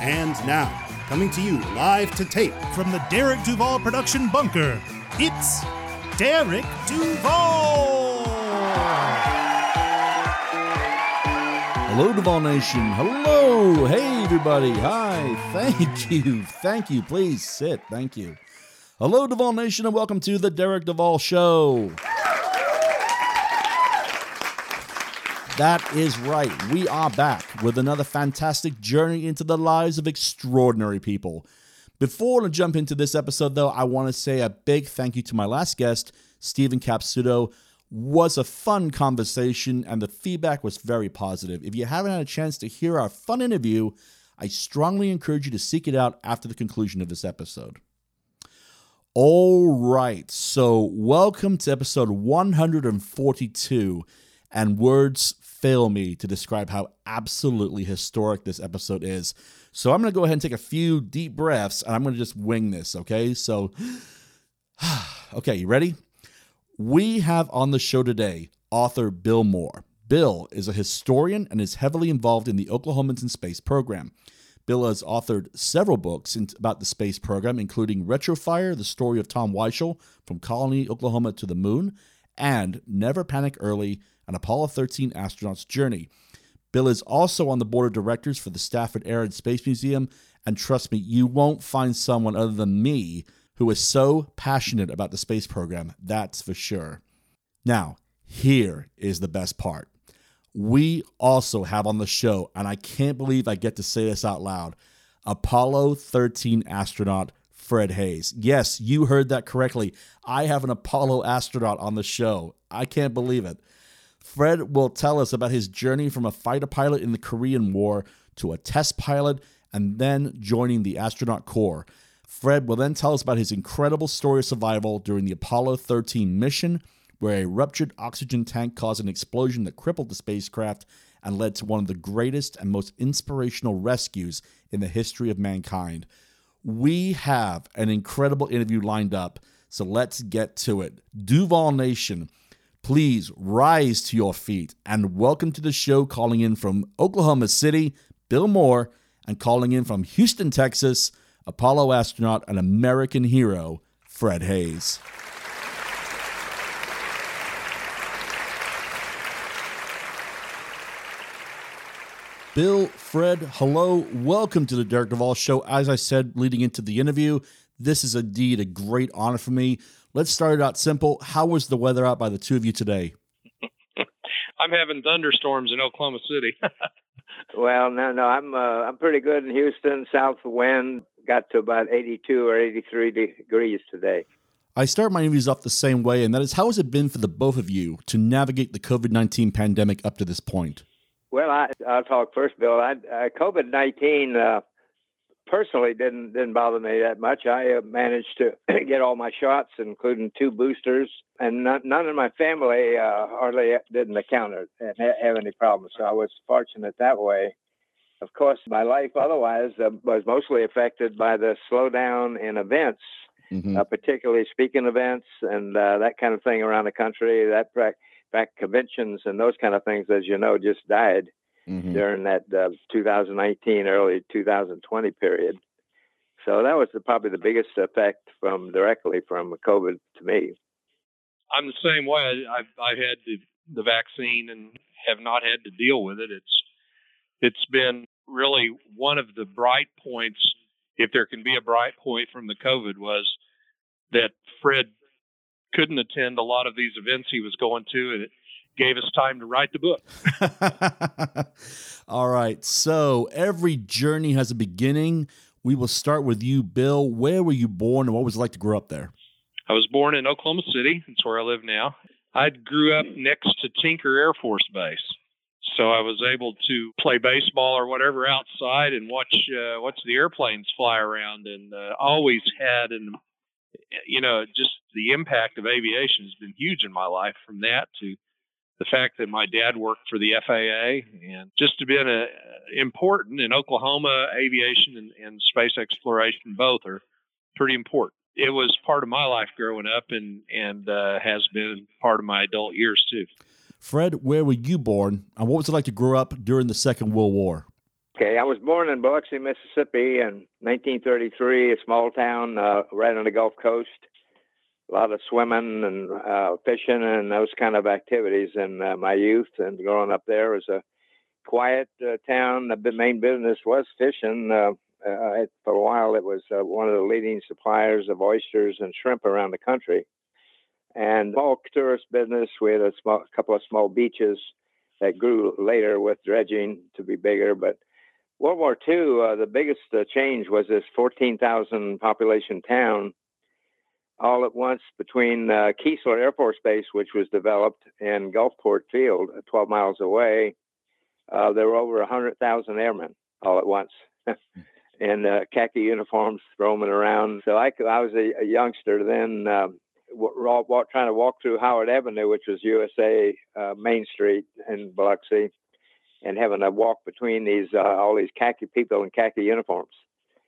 And now, coming to you live to tape From the Derek Duval production bunker, it's Derek Duval! Hello, Duval Nation. Hello. Hey, everybody. Hi. Thank you. Thank you. Please sit. Thank you. Hello, Duval Nation, and welcome to the Derek Duval Show. That is right. We are back with another fantastic journey into the lives of extraordinary people. Before I jump into this episode, though, I want to say a big thank you to my last guest, Stephen Capsuto. Was a fun conversation, and the feedback was very positive. If you haven't had a chance to hear our fun interview, I strongly encourage you to seek it out after the conclusion of this episode. All right, so welcome to episode 142, and words fail me to describe how absolutely historic this episode is. So I'm going to go ahead and take a few deep breaths, and I'm going to just wing this, okay? So, okay, you ready? We have on the show today author Bill Moore. Bill is a historian and is heavily involved in the Oklahomans in Space program. Bill has authored several books about the space program, including Retrofire, the story of Tom Weichel from Colony, Oklahoma to the moon, and Never Panic Early, an Apollo 13 astronaut's journey. Bill is also on the board of directors for the Stafford Air and Space Museum, and trust me, you won't find someone other than me who is so passionate about the space program, that's for sure. Now, here is the best part. We also have on the show, and I can't believe I get to say this out loud Apollo 13 astronaut Fred Haise. Yes, you heard that correctly. I have an Apollo astronaut on the show. I can't believe it. Fred will tell us about his journey from a fighter pilot in the Korean War to a test pilot and then joining the astronaut corps. Fred will then tell us about his incredible story of survival during the Apollo 13 mission, where a ruptured oxygen tank caused an explosion that crippled the spacecraft and led to one of the greatest and most inspirational rescues in the history of mankind. We have an incredible interview lined up, so let's get to it. Duval Nation, please rise to your feet and welcome to the show calling in from Oklahoma City, Bill Moore, and calling in from Houston, Texas, Apollo astronaut and American hero, Fred Haise. Bill, Fred, hello. Welcome to the Derek Duval Show. As I said leading into the interview, this is indeed a great honor for me. Let's start it out simple. How was the weather out by the two of you today? I'm having thunderstorms in Oklahoma City. Well, no, no, I'm uh, I'm pretty good in Houston. South wind got to about 82 or 83 degrees today. I start my interviews off the same way, and that is how has it been for the both of you to navigate the COVID 19 pandemic up to this point? Well, I, I'll talk first, Bill. I, uh, COVID 19 uh, personally didn't didn't bother me that much. I uh, managed to get all my shots, including two boosters, and none, none of my family uh, hardly didn't encounter and ha- have any problems. So I was fortunate that way. Of course, my life otherwise uh, was mostly affected by the slowdown in events, Mhm. uh, particularly speaking events and uh, that kind of thing around the country. That pra- fact conventions and those kind of things, as you know, just died Mhm. during that uh, 2019, early 2020 period. So that was the, probably the biggest effect from directly from COVID to me. I'm the same way. I- I've I've had the the vaccine and have not had to deal with it. It's it's been really one of the bright points, if there can be a bright point from the COVID, was that Fred couldn't attend a lot of these events he was going to, and it gave us time to write the book. All right. So every journey has a beginning. We will start with you, Bill. Where were you born and what was it like to grow up there? I was born in Oklahoma City. That's where I live now. I grew up next to Tinker Air Force Base. So I was able to play baseball or whatever outside and watch uh, watch the airplanes fly around, and uh, always had and you know just the impact of aviation has been huge in my life. From that to the fact that my dad worked for the FAA and just to been a, important in Oklahoma, aviation and, and space exploration both are pretty important. It was part of my life growing up and and uh, has been part of my adult years too. Fred, where were you born, and what was it like to grow up during the Second World War? Okay, I was born in Biloxi, Mississippi in 1933, a small town uh, right on the Gulf Coast a lot of swimming and uh, fishing and those kind of activities in uh, my youth. And growing up there was a quiet uh, town. The main business was fishing. Uh, uh, for a while, it was uh, one of the leading suppliers of oysters and shrimp around the country. And small tourist business. We had a small, couple of small beaches that grew later with dredging to be bigger. But World War II, the biggest change was this 14,000 population town all at once between uh, Keesler Air Force Base, which was developed, and Gulfport Field, uh, 12 miles away. Uh, there were over 100,000 airmen all at once in uh, khaki uniforms roaming around. So I, I was a, a youngster then, um, trying to walk through Howard Avenue, which was USA uh, Main Street in Biloxi, and having to walk between these uh, all these khaki people in khaki uniforms.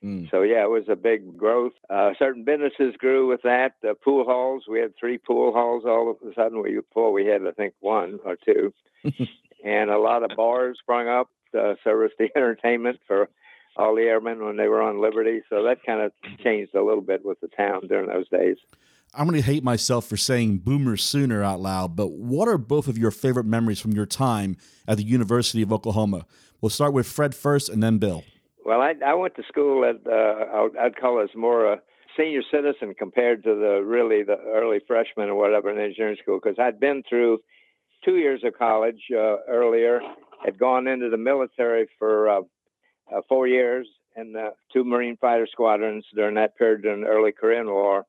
Mm. So yeah, it was a big growth. Uh, certain businesses grew with that. Uh, pool halls, we had three pool halls all of a sudden. We before we had I think one or two, and a lot of bars sprung up to service the entertainment for all the airmen when they were on liberty. So that kind of changed a little bit with the town during those days. I'm going to hate myself for saying Boomer Sooner out loud, but what are both of your favorite memories from your time at the University of Oklahoma? We'll start with Fred first and then Bill. Well, I, I went to school at uh, I'd call us more a senior citizen compared to the really the early freshman or whatever in engineering school because I'd been through two years of college uh, earlier, had gone into the military for uh, uh, four years in the two Marine fighter squadrons during that period during the early Korean War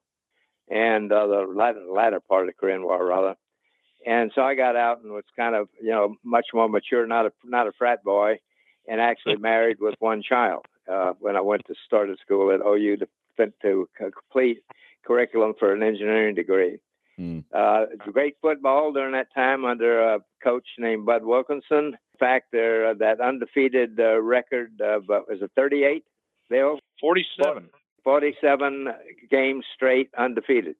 and uh, the latter, latter part of the Korean War rather. And so I got out and was kind of you know much more mature, not a not a frat boy and actually married with one child uh, when I went to started school at OU to, to complete curriculum for an engineering degree. Mm. Uh, great football during that time under a coach named Bud Wilkinson. In fact, there uh, that undefeated uh, record of uh, was it 38? Bill 47. 47 games straight undefeated,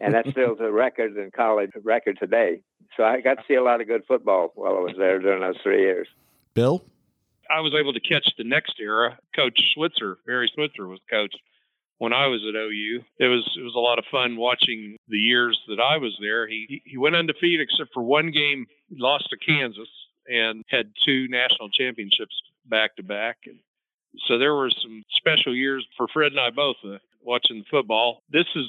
and that's still the record in college record today. So I got to see a lot of good football while I was there during those three years. Bill, I was able to catch the next era. Coach Switzer, Barry Switzer, was coach when I was at OU. It was it was a lot of fun watching the years that I was there. He he went undefeated except for one game, lost to Kansas, and had two national championships back to back. And so there were some special years for Fred and I both uh, watching football. This is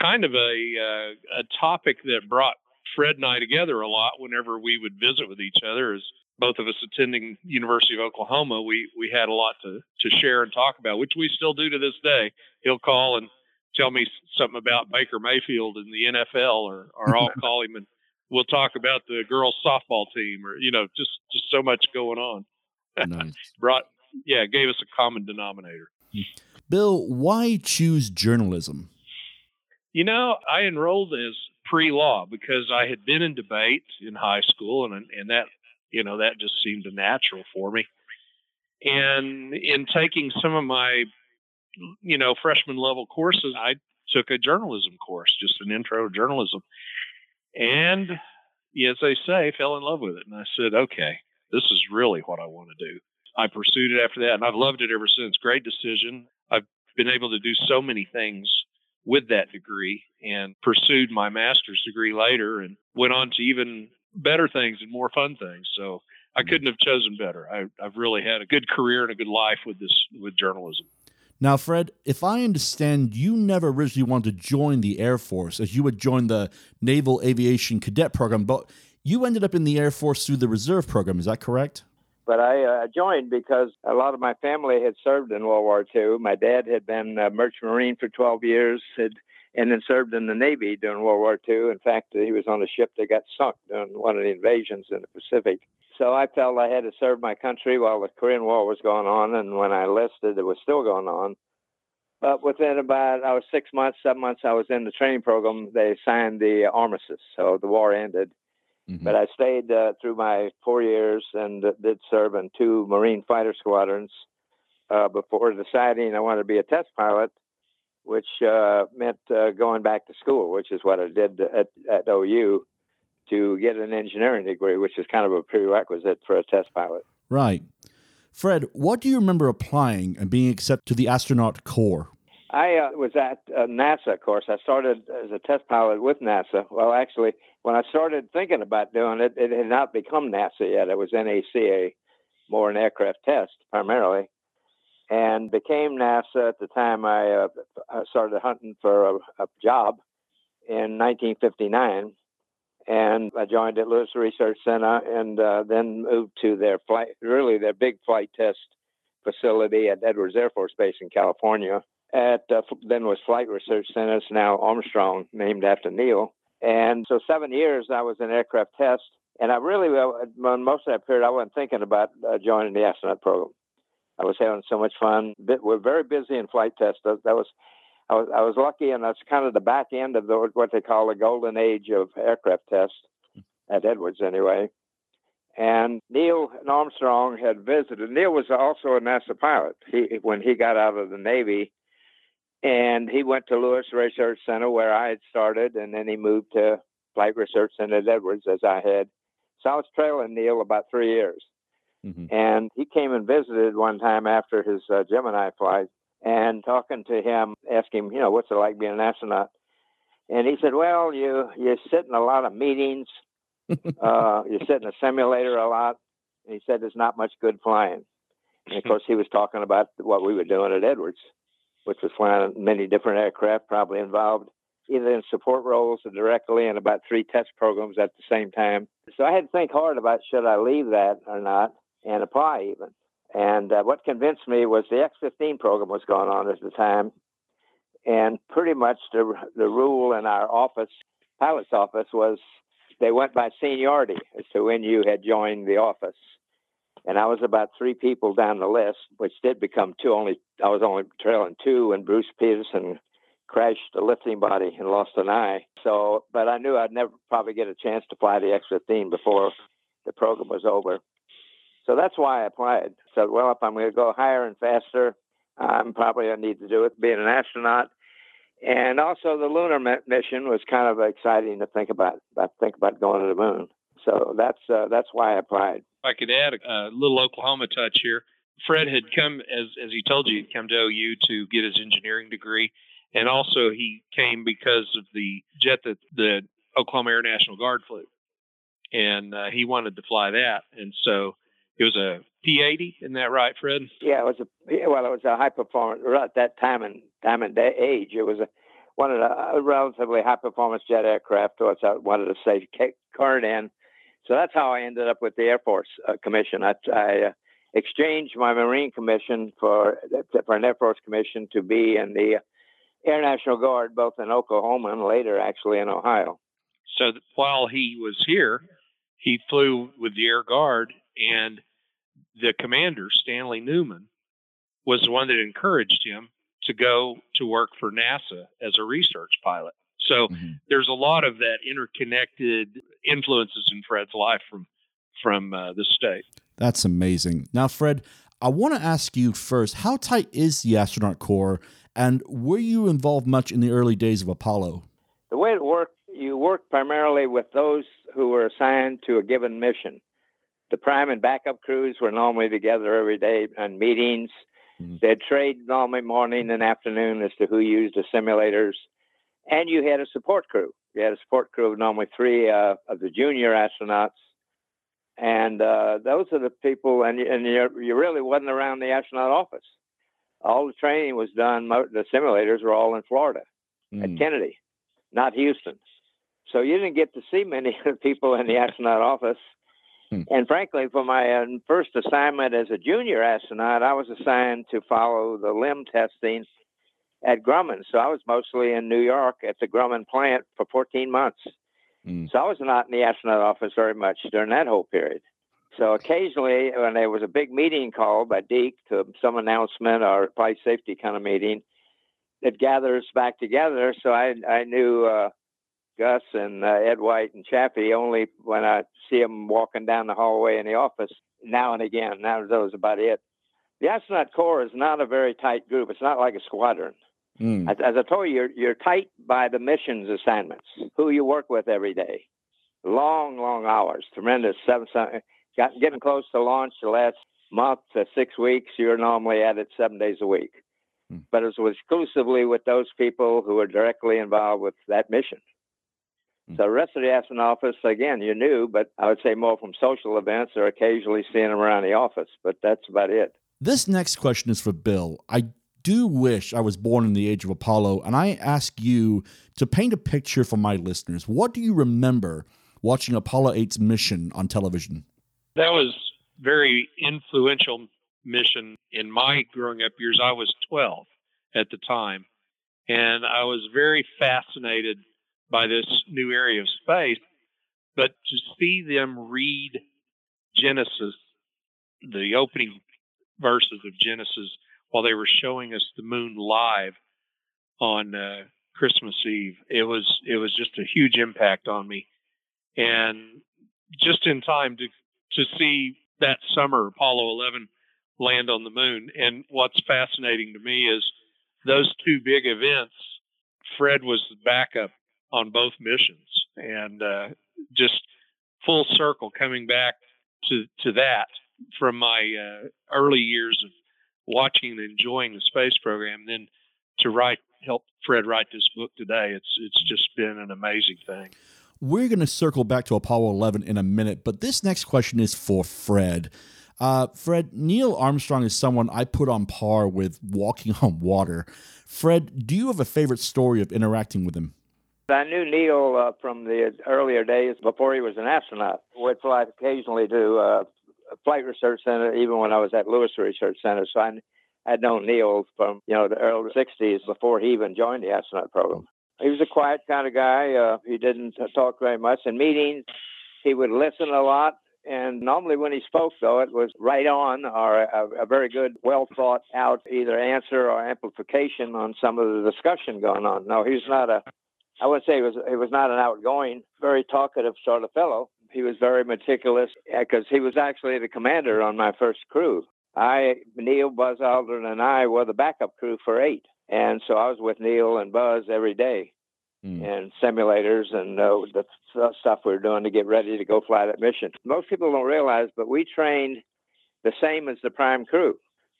kind of a uh, a topic that brought Fred and I together a lot whenever we would visit with each other. Is both of us attending University of Oklahoma, we we had a lot to to share and talk about, which we still do to this day. He'll call and tell me something about Baker Mayfield in the NFL, or or I'll call him and we'll talk about the girls softball team, or you know, just just so much going on. Nice. Brought yeah, gave us a common denominator. Bill, why choose journalism? You know, I enrolled as pre-law because I had been in debate in high school, and and that you know, that just seemed natural for me. And in taking some of my, you know, freshman level courses, I took a journalism course, just an intro to journalism. And as they say, fell in love with it. And I said, okay, this is really what I want to do. I pursued it after that, and I've loved it ever since. Great decision. I've been able to do so many things with that degree and pursued my master's degree later and went on to even better things and more fun things. So I mm-hmm. couldn't have chosen better. I, I've really had a good career and a good life with this with journalism. Now, Fred, if I understand, you never originally wanted to join the Air Force, as you had joined the Naval Aviation Cadet Program, but you ended up in the Air Force through the Reserve Program. Is that correct? But I uh, joined because a lot of my family had served in World War II. My dad had been a merchant marine for 12 years, had and then served in the Navy during World War II. In fact, he was on a ship that got sunk during one of the invasions in the Pacific. So I felt I had to serve my country while the Korean War was going on, and when I enlisted, it was still going on. But within about, I was six months, seven months, I was in the training program. They signed the armistice, so the war ended. Mhm. But I stayed uh, through my four years and did serve in two Marine fighter squadrons uh, before deciding I wanted to be a test pilot, which uh, meant uh, going back to school, which is what I did at, at OU to get an engineering degree, which is kind of a prerequisite for a test pilot. Right. Fred, what do you remember applying and being accepted to the astronaut corps? I uh, was at uh, NASA, of course. I started as a test pilot with NASA. Well, actually, when I started thinking about doing it, it had not become NASA yet. It was NACA, more an aircraft test primarily, and became NASA at the time I, uh, started hunting for a, a job in 1959. And I joined at Lewis Research Center and uh, then moved to their flight, really their big flight test facility at Edwards Air Force Base in California at uh, then was Flight Research Center. It's now Armstrong, named after Neil. And so seven years I was in aircraft test, and I really, uh, most of that period, I wasn't thinking about uh, joining the astronaut program. I was having so much fun. We're very busy in flight test. That, was, I was, I was lucky, and that's kind of the back end of the, what they call the golden age of aircraft test at Edwards, anyway. And Neil Armstrong had visited. Neil was also a NASA pilot. He, when he got out of the Navy, and he went to Lewis Research Center where I had started, and then he moved to Flight Research Center at Edwards as I had. So I was trailing Neil about three years. Mm-hmm. And he came and visited one time after his uh, Gemini flight and talking to him, asking him, you know, what's it like being an astronaut? And he said, well, you, you sit in a lot of meetings. uh, you sit in a simulator a lot. And he said, there's not much good flying. And of course, he was talking about what we were doing at Edwards which was flying many different aircraft, probably involved either in support roles or directly in about three test programs at the same time. So I had to think hard about should I leave that or not and apply even. And uh, what convinced me was the X-15 program was going on at the time, and pretty much the the rule in our office, pilot's office, was they went by seniority as to when you had joined the office and I was about three people down the list, which did become two. Only I was only trailing two, and Bruce Peterson crashed a lifting body and lost an eye. So, but I knew I'd never probably get a chance to fly the X-15 before the program was over. So that's why I applied. Said, well, if I'm going to go higher and faster, I'm probably going to need to do it being an astronaut. And also, the lunar mission was kind of exciting to think about. About think about going to the moon. So that's uh, that's why I applied. If I could add a, a, little Oklahoma touch here. Fred had come, as as he told you, he'd come to OU to get his engineering degree, and also he came because of the jet that the Oklahoma Air National Guard flew, and uh, he wanted to fly that, and so it was a P80. Isn't that right, Fred? Yeah, it was a well, it was a high performance at that time and time and day, age. It was a one of the relatively high performance jet aircraft. Which I wanted to say current in so that's how I ended up with the Air Force uh, Commission. I, I uh, exchanged my Marine Commission for for an Air Force Commission to be in the Air National Guard, both in Oklahoma and later actually in Ohio. So while he was here, he flew with the Air Guard, and the commander Stanley Newman was the one that encouraged him to go to work for NASA as a research pilot. So mm-hmm. there's a lot of that interconnected influences in Fred's life from from uh, the state. That's amazing. Now, Fred, I want to ask you first: How tight is the astronaut corps, and were you involved much in the early days of Apollo? The way it worked, you worked primarily with those who were assigned to a given mission. The prime and backup crews were normally together every day on meetings. Mm-hmm. They'd trade normally morning and afternoon as to who used the simulators and you had a support crew. You had a support crew of normally three uh, of the junior astronauts, and uh, those are the people. And and you you really wasn't around the astronaut office. All the training was done. The simulators were all in Florida mm. at Kennedy, not Houston. So you didn't get to see many of the people in the astronaut office. Mm. And frankly, for my uh, first assignment as a junior astronaut, I was assigned to follow the LEM testing at Grumman. So I was mostly in New York at the Grumman plant for 14 months. Mm. So I was not in the astronaut office very much during that whole period. So occasionally, when there was a big meeting called by Deke to some announcement or flight safety kind of meeting, it gathers back together. So I I knew uh, Gus and uh, Ed White and Chaffee only when I see them walking down the hallway in the office now and again. Now that was about it. The astronaut corps is not a very tight group. It's not like a squadron. Mm. As, as I told you, you're, you're tight by the missions assignments, who you work with every day. Long, long hours, tremendous. Seven, seven got, getting close to launch the last month to six weeks, you're normally at it seven days a week. Hmm. But it was exclusively with those people who were directly involved with that mission. Hmm. So the rest of the astronaut office, again, you knew, but I would say more from social events or occasionally seeing them around the office. But that's about it. This next question is for Bill. I do wish I was born in the age of Apollo, and I ask you to paint a picture for my listeners. What do you remember watching Apollo 8's mission on television? That was very influential mission in my growing up years. I was 12 at the time, and I was very fascinated by this new area of space. But to see them read Genesis, the opening verses of Genesis, while they were showing us the moon live on uh, Christmas Eve, it was it was just a huge impact on me, and just in time to to see that summer Apollo 11 land on the moon. And what's fascinating to me is those two big events. Fred was the backup on both missions, and uh, just full circle coming back to to that from my uh, early years of watching and enjoying the space program. Then to write, help Fred write this book today. It's it's just been an amazing thing. We're going to circle back to Apollo 11 in a minute, but this next question is for Fred. Uh, Fred, Neil Armstrong is someone I put on par with walking on water. Fred, do you have a favorite story of interacting with him? I knew Neil uh, from the earlier days before he was an astronaut. Would fly occasionally to uh, Flight Research Center, even when I was at Lewis Research Center. So I had known Neil from you know the early '60s before he even joined the astronaut program. He was a quiet kind of guy. Uh, he didn't talk very much in meetings. He would listen a lot. And normally, when he spoke, though, it was right on or a, a very good, well thought out either answer or amplification on some of the discussion going on. No, he's not a, I would say he was, he was not an outgoing, very talkative sort of fellow. He was very meticulous because he was actually the commander on my first crew. I, Neil, Buzz Aldrin, and I were the backup crew for eight. And so I was with Neil and Buzz every day Mm. and simulators and uh, the th- stuff we were doing to get ready to go fly that mission. Most people don't realize, but we trained the same as the prime crew.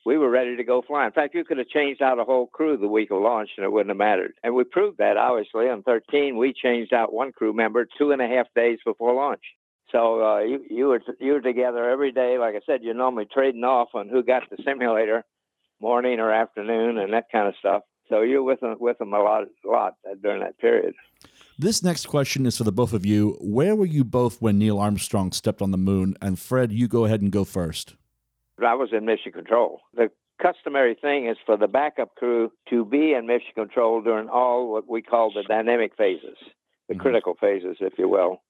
We were ready to go fly. In fact, you could have changed out a whole crew the week of launch and it wouldn't have mattered. And we proved that, obviously. On 13, we changed out one crew member two and a half days before launch. So uh, you, you, were, you were together every day. Like I said, you're normally trading off on who got the simulator morning or afternoon and that kind of stuff. So you're with them with them a lot, a lot during that period. This next question is for the both of you. Where were you both when Neil Armstrong stepped on the moon? And Fred, you go ahead and go first. I was in mission control. The customary thing is for the backup crew to be in mission control during all what we call the dynamic phases, the Mhm. critical phases, if you will.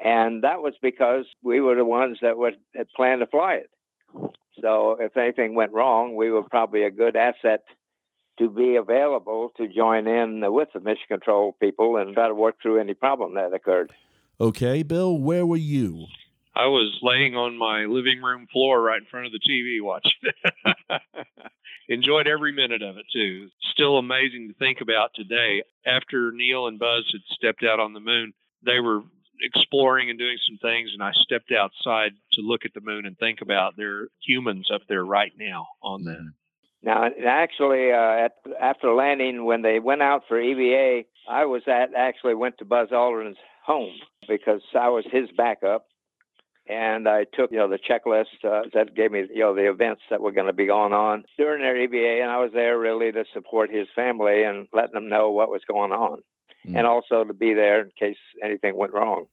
And that was because we were the ones that would had planned to fly it. So if anything went wrong, we were probably a good asset to be available to join in with the mission control people and try to work through any problem that occurred. Okay, Bill, where were you? I was laying on my living room floor right in front of the TV watching. Enjoyed every minute of it too. Still amazing to think about today. After Neil and Buzz had stepped out on the moon, they were exploring and doing some things, and I stepped outside to look at the moon and think about there humans up there right now on that. Now, actually, uh, at, after landing, when they went out for EVA, I was at actually went to Buzz Aldrin's home because I was his backup, and I took you know the checklist uh, that gave me you know the events that were going to be going on during their EVA, and I was there really to support his family and letting them know what was going on, Mm. and also to be there in case anything went wrong.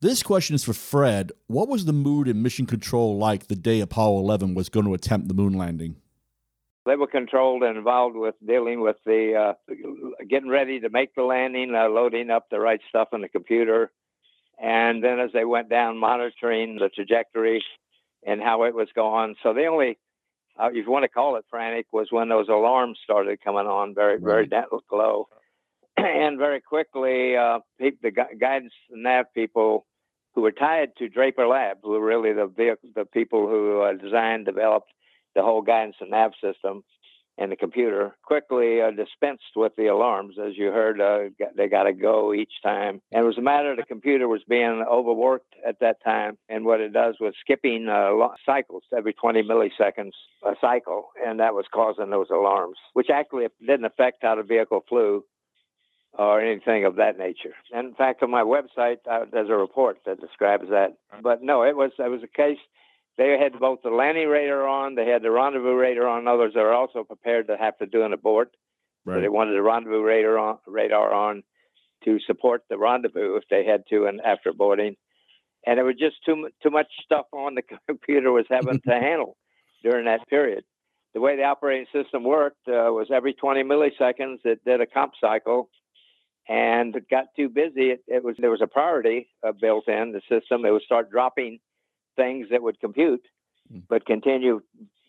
This question is for Fred. What was the mood in mission control like the day Apollo 11 was going to attempt the moon landing? They were controlled and involved with dealing with the uh, getting ready to make the landing, uh, loading up the right stuff in the computer, and then as they went down, monitoring the trajectory and how it was going. So the only, uh, if you want to call it frantic, was when those alarms started coming on very, very da- low. and very quickly, uh, the gu- guidance nav people who were tied to Draper Lab, who were really the vehicle, the people who uh, designed, developed the whole guidance and nav system and the computer, quickly uh, dispensed with the alarms. As you heard, uh, they got to go each time. And it was a matter the computer was being overworked at that time. And what it does was skipping uh, cycles every 20 milliseconds a cycle, and that was causing those alarms, which actually didn't affect how the vehicle flew or anything of that nature. And in fact, on my website, uh, there's a report that describes that. But no, it was it was a case. They had both the landing radar on, they had the rendezvous radar on. Others are also prepared to have to do an abort. So they wanted the rendezvous radar on, radar on to support the rendezvous if they had to, and after boarding. And it was just too too much stuff on the computer was having to handle during that period. The way the operating system worked uh, was every 20 milliseconds it did a comp cycle, and it got too busy. It, it was there was a priority uh, built in the system. It would start dropping things that would compute, Mm. but continue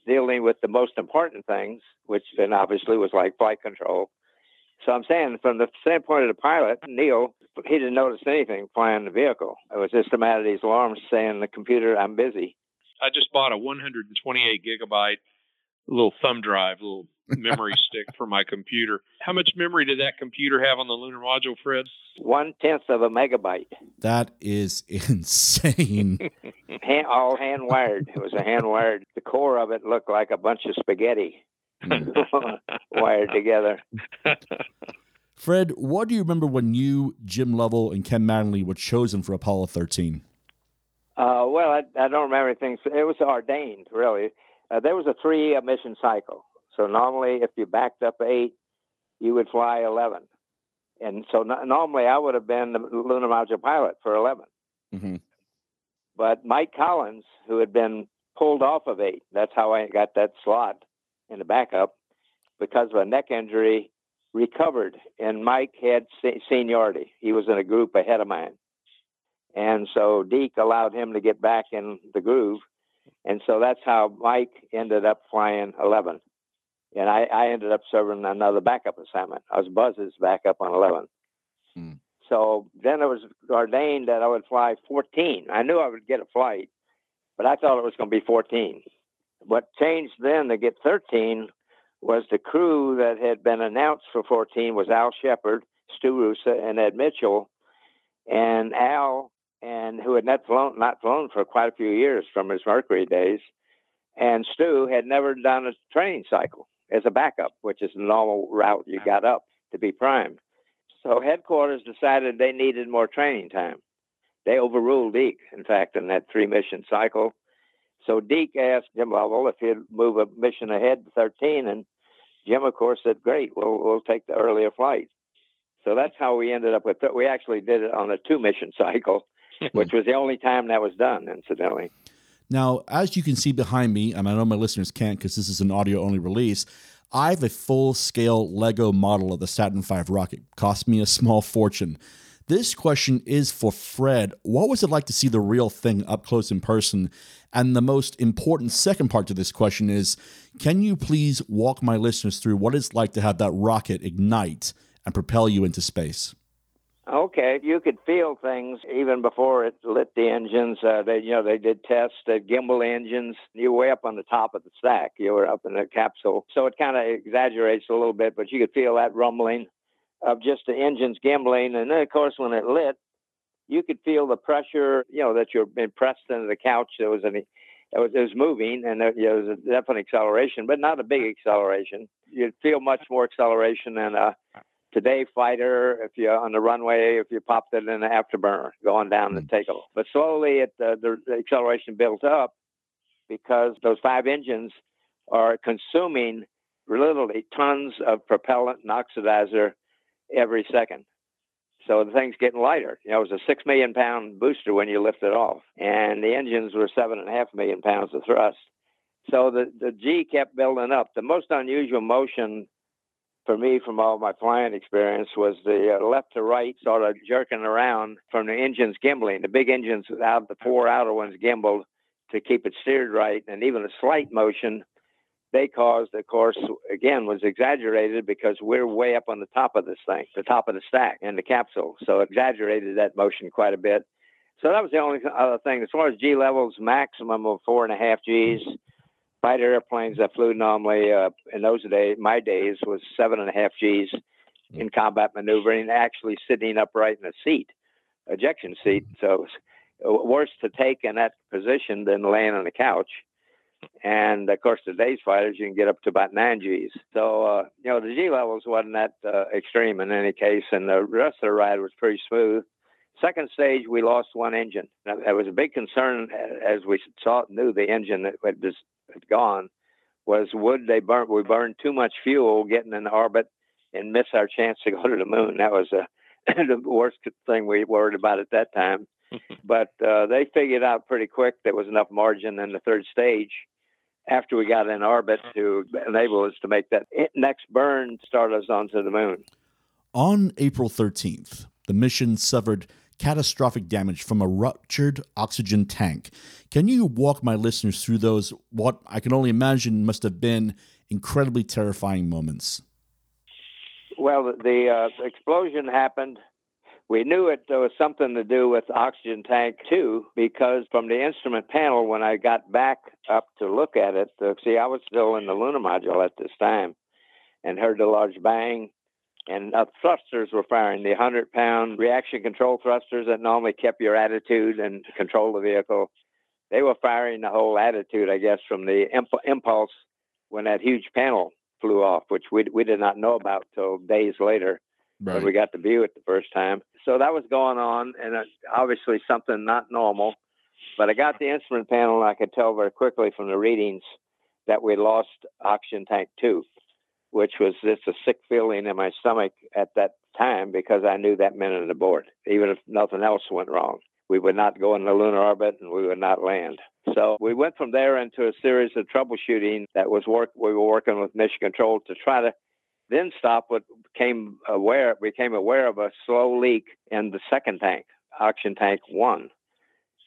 dealing with the most important things, which then obviously was like flight control. So I'm saying, from the standpoint of the pilot, Neil, he didn't notice anything flying the vehicle. It was just a matter of these alarms saying the computer, I'm busy. I just bought a 128 gigabyte little thumb drive, little memory stick for my computer. How much memory did that computer have on the lunar module, Fred? One tenth of a megabyte, That is insane. hand, all hand wired. It was a hand wired. The core of it looked like a bunch of spaghetti wired together. Fred, what do you remember when you, Jim Lovell, and Ken Mattingly were chosen for Apollo 13? Uh, well, I, I don't remember anything. It was ordained, really. Uh, there was a three emission cycle. So normally, if you backed up eight, you would fly 11. And so no- normally, I would have been the lunar module pilot for 11. Mm-hmm. But Mike Collins, who had been pulled off of eight, that's how I got that slot in the backup because of a neck injury, recovered. And Mike had se- seniority. He was in a group ahead of mine. And so Deke allowed him to get back in the groove. And so that's how Mike ended up flying 11. And I, I ended up serving another backup assignment. I was Buzz's backup on 11. Hmm. So then it was ordained that I would fly 14. I knew I would get a flight, but I thought it was going to be 14. What changed then to get 13 was the crew that had been announced for 14 was Al Shepard, Stu Roosa, and Ed Mitchell. And Al, and who had not flown, not flown for quite a few years from his Mercury days, and Stu had never done a training cycle as a backup, which is the normal route you got up to be primed. So headquarters decided they needed more training time. They overruled Deke, in fact, in that three mission cycle. So Deke asked Jim Lovell if he'd move a mission ahead to 13, and Jim, of course, said, "Great, we'll we'll take the earlier flight." So that's how we ended up with. We actually did it on a two mission cycle, which was the only time that was done, incidentally. Now, as you can see behind me, and I know my listeners can't because this is an audio only release, I have a full scale Lego model of the Saturn V rocket. Cost me a small fortune. This question is for Fred. What was it like to see the real thing up close in person? And the most important second part to this question is can you please walk my listeners through what it's like to have that rocket ignite and propel you into space? Okay, you could feel things even before it lit the engines. Uh, they, you know, they did tests. The gimbal engines. You were way up on the top of the stack. You were up in the capsule, so it kind of exaggerates a little bit, but you could feel that rumbling of just the engines gimbling. And then, of course, when it lit, you could feel the pressure. You know that you're being pressed into the couch. There was any. It was, it was moving, and there, you know, was a definite acceleration, but not a big acceleration. You'd feel much more acceleration than a today fighter if you're on the runway if you popped it in the afterburner going down the takeoff but slowly it uh, the, the acceleration built up because those five engines are consuming literally tons of propellant and oxidizer every second. So the thing's getting lighter. You know it was a six million pound booster when you lift it off and the engines were seven and a half million pounds of thrust. So the, the g kept building up. The most unusual motion for me from all my flying experience was the uh, left to right sort of jerking around from the engines gimbling. The big engines out, the four outer ones gimbaled to keep it steered right, and even a slight motion they caused, of course, again was exaggerated because we're way up on the top of this thing, the top of the stack and the capsule, so exaggerated that motion quite a bit. So that was the only other thing. As far as G levels, maximum of four and a half Gs. Fighter airplanes that flew normally uh, in those days, my days, was seven and a half Gs in combat maneuvering, actually sitting upright in a seat, ejection seat. So it was worse to take in that position than laying on the couch. And of course, today's fighters, you can get up to about nine Gs. So, uh, you know, the G levels wasn't that uh, extreme in any case, and the rest of the ride was pretty smooth. Second stage, we lost one engine. That was a big concern as we saw knew the engine that just, had gone was would they burn we burned too much fuel getting in orbit and miss our chance to go to the moon. That was a, the worst thing we worried about at that time. but uh, they figured out pretty quick there was enough margin in the third stage after we got in orbit to enable us to make that next burn start us onto the moon. On April 13th, the mission suffered catastrophic damage from a ruptured oxygen tank. Can you walk my listeners through those, what I can only imagine must have been incredibly terrifying moments? Well, the uh, explosion happened we knew it was something to do with oxygen tank too, because from the instrument panel, when I got back up to look at it, uh, see, I was still in the lunar module at this time, and heard the large bang, and uh, thrusters were firing the 100 pound reaction control thrusters that normally kept your attitude and control the vehicle. They were firing the whole attitude, I guess, from the imp- impulse when that huge panel flew off, which we we did not know about till days later right. when we got to view it the first time. So that was going on, and obviously something not normal. But I got the instrument panel, and I could tell very quickly from the readings that we lost oxygen tank two, which was just a sick feeling in my stomach at that time because I knew that meant an abort. Even if nothing else went wrong, we would not go in the lunar orbit and we would not land. So we went from there into a series of troubleshooting that was work. We were working with Mission Control to try to then stop what became aware became aware of a slow leak in the second tank, oxygen tank one.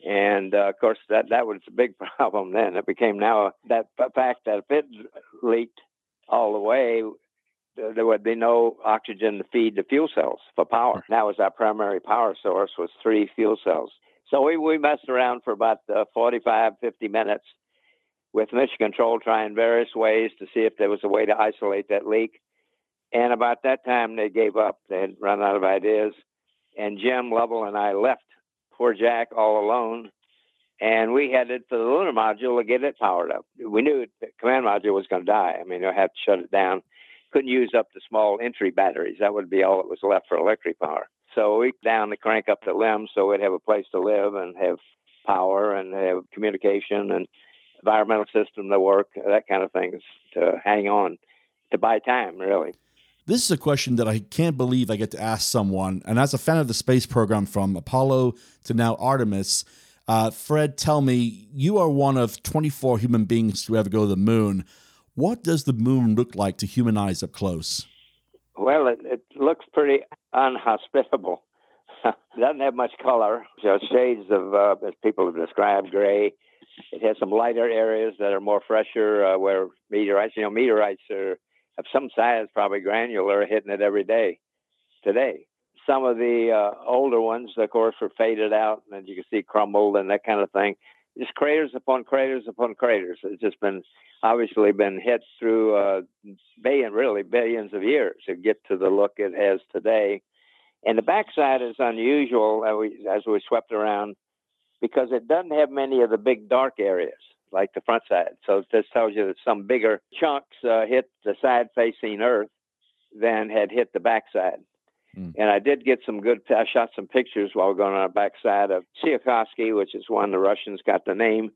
And uh, of course, that, that was a big problem then. It became now that fact that if it leaked all the way, there would be no oxygen to feed the fuel cells for power. That was our primary power source was three fuel cells. So we, we messed around for about uh, 45, 50 minutes with mission control, trying various ways to see if there was a way to isolate that leak. And about that time, they gave up. They had run out of ideas. And Jim Lovell and I left poor Jack all alone. And we headed for the lunar module to get it powered up. We knew the command module was going to die. I mean, they had to shut it down. Couldn't use up the small entry batteries. That would be all that was left for electric power. So we down to crank up the LEM so we'd have a place to live and have power and have communication and environmental system to work, that kind of things to hang on, to buy time, really. This is a question that I can't believe I get to ask someone. And as a fan of the space program from Apollo to now Artemis, uh, Fred, tell me, you are one of 24 human beings to ever go to the moon. What does the moon look like to human eyes up close? Well, it, it looks pretty unhospitable. it doesn't have much color. So shades of, uh, as people have described, gray. It has some lighter areas that are more fresher, uh, where meteorites, you know, meteorites are of some size, probably granular, hitting it every day today. Some of the uh, older ones, of course, were faded out, and you can see crumbled and that kind of thing. Just craters upon craters upon craters. It's just been obviously been hit through uh, billion, really billions of years to get to the look it has today. And the backside is unusual as we, as we swept around because it doesn't have many of the big dark areas like the front side. So this tells you that some bigger chunks uh, hit the side facing Earth than had hit the backside. Mm. And I did get some good. I shot some pictures while we going on the backside of Tsiolkovsky, which is one the Russians got the name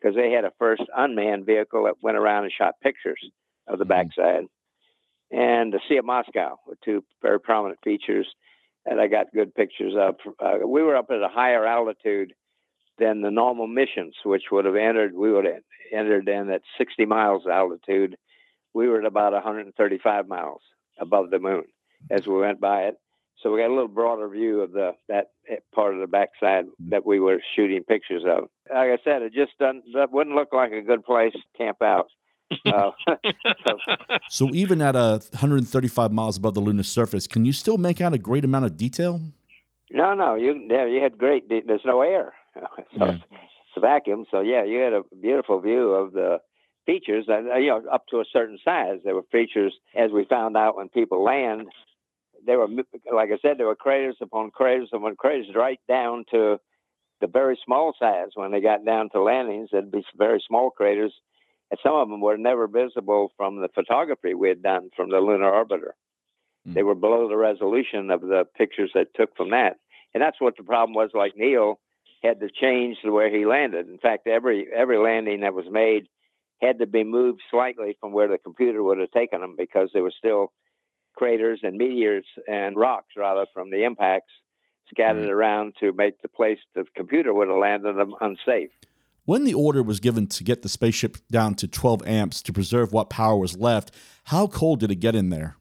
because they had a first unmanned vehicle that went around and shot pictures of the mm. backside. And the Sea of Moscow with two very prominent features that I got good pictures of. Uh, we were up at a higher altitude than the normal missions, which would have entered, we would have entered in at 60 miles altitude. We were at about 135 miles above the moon as we went by it. So we got a little broader view of the that part of the backside that we were shooting pictures of. Like I said, it just doesn't that wouldn't look like a good place to camp out. Uh, so, So even at a 135 miles above the lunar surface, can you still make out a great amount of detail? no, no, you yeah, you had great. There's no air, so Yeah. it's, it's a vacuum. So yeah, you had a beautiful view of the features, and you know, up to a certain size. There were features, as we found out when people land. There were, like I said, there were craters upon craters upon craters, right down to the very small size. When they got down to landings, there'd be very small craters, and some of them were never visible from the photography we had done from the lunar orbiter. Mm. They were below the resolution of the pictures that took from that, and that's what the problem was. Like Neil had to change the where he landed. In fact, every every landing that was made had to be moved slightly from where the computer would have taken them because there were still craters and meteors and rocks rather from the impacts scattered around to make the place the computer would have landed them unsafe. When the order was given to get the spaceship down to 12 amps to preserve what power was left, how cold did it get in there?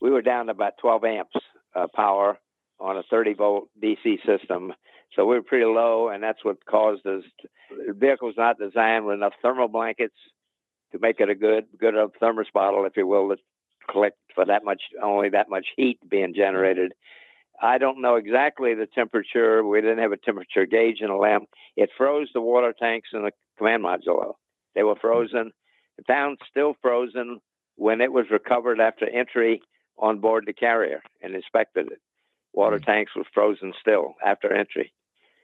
We were down to about 12 amps uh, power on a 30 volt DC system. So we were pretty low, and that's what caused us. The vehicle's not designed with enough thermal blankets to make it a good, good of thermos bottle, if you will, to collect for that much, only that much heat being generated. I don't know exactly the temperature. We didn't have a temperature gauge in the LEM. It froze the water tanks in the command module. They were frozen. The still frozen when it was recovered after entry on board the carrier and inspected it. Water tanks were frozen still after entry.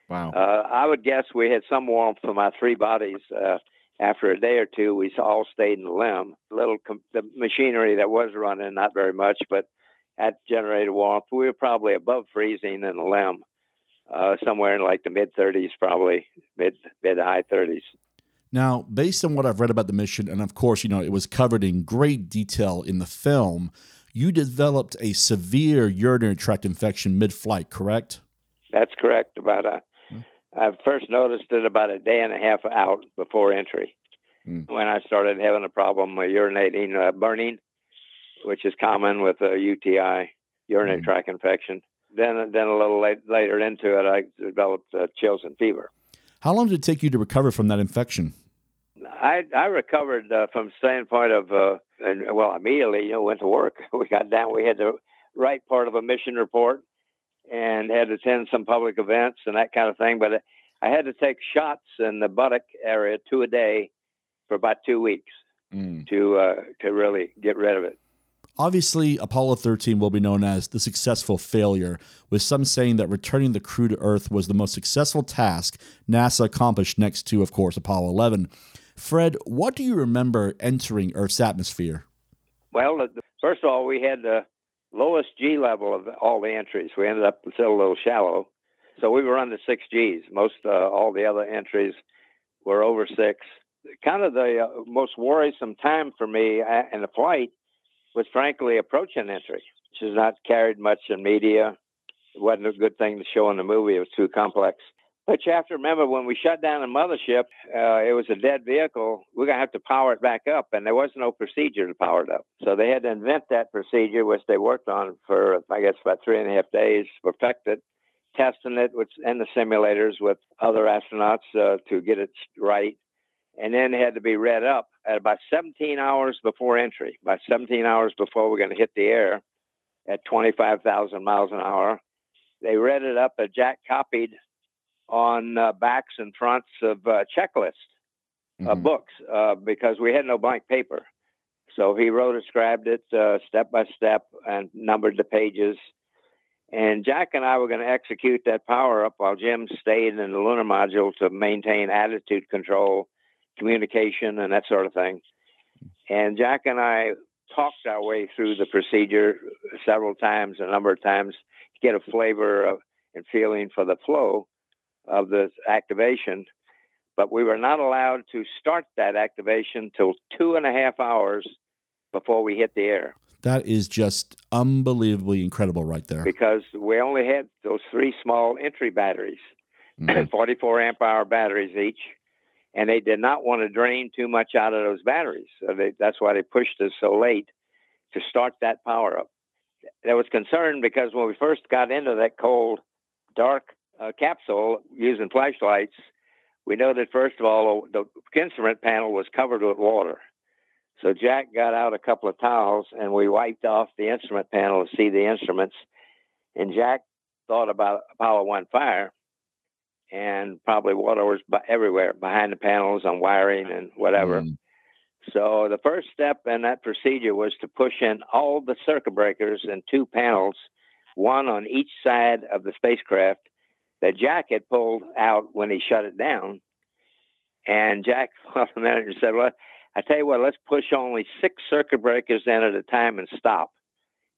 Wow. Uh, I would guess we had some warmth from our three bodies. Uh, after a day or two, we all stayed in the LEM. Little com- the machinery that was running, not very much, but that generated warmth. We were probably above freezing in the LEM, uh, somewhere in like the mid 30s, probably mid mid high 30s. Now, based on what I've read about the mission, and of course, you know, it was covered in great detail in the film, you developed a severe urinary tract infection mid flight, correct? That's correct. About a, I first noticed it about a day and a half out before entry, Mm. when I started having a problem with urinating, uh, burning, which is common with a UTI, urinary Mm. tract infection. Then, then a little late, later into it, I developed uh, chills and fever. How long did it take you to recover from that infection? I I recovered uh, from standpoint of uh, and well immediately you know went to work. We got down. We had to write part of a mission report and had to attend some public events and that kind of thing. But I had to take shots in the buttock area two a day for about two weeks to uh, to really get rid of it. Obviously, Apollo 13 will be known as the successful failure, with some saying that returning the crew to Earth was the most successful task NASA accomplished next to, of course, Apollo 11. Fred, what do you remember entering Earth's atmosphere? Well, first of all, we had the lowest G level of all the entries. We ended up still a little shallow, so we were under six Gs. Most uh, all the other entries were over six. Kind of the uh, most worrisome time for me uh, in the flight was frankly approaching entry, which is not carried much in media. It wasn't a good thing to show in the movie. It was too complex. But you have to remember when we shut down the mothership, uh, it was a dead vehicle. We're going to have to power it back up, and there was no procedure to power it up. So they had to invent that procedure, which they worked on for, I guess, about three and a half days, perfect it, testing it with, in the simulators with other astronauts uh, to get it right. And then it had to be read up at about 17 hours before entry, about 17 hours before we're going to hit the air at 25,000 miles an hour. They read it up, uh, Jack copied on uh, backs and fronts of uh, checklists, uh, Mhm. books, uh, because we had no blank paper. So he wrote and scribed it uh, step by step and numbered the pages. And Jack and I were going to execute that power up while Jim stayed in the lunar module to maintain attitude control, communication, and that sort of thing. And Jack and I talked our way through the procedure several times, a number of times, to get a flavor of, and feeling for the flow of the activation. But we were not allowed to start that activation till two and a half hours before we hit the air That is just unbelievably incredible, right there. because we only had those three small entry batteries, Mhm. 44 amp hour batteries each. And they did not want to drain too much out of those batteries. So they, that's why they pushed us so late to start that power up. there was concern because when we first got into that cold, dark uh, capsule using flashlights, we know that first of all the instrument panel was covered with water. So Jack got out a couple of towels and we wiped off the instrument panel to see the instruments. And Jack thought about Apollo 1 fire and probably water was everywhere behind the panels on wiring and whatever. Mm. So the first step in that procedure was to push in all the circuit breakers in two panels, one on each side of the spacecraft that Jack had pulled out when he shut it down. And Jack, the manager, said, "Well, I tell you what, let's push only six circuit breakers in at a time and stop,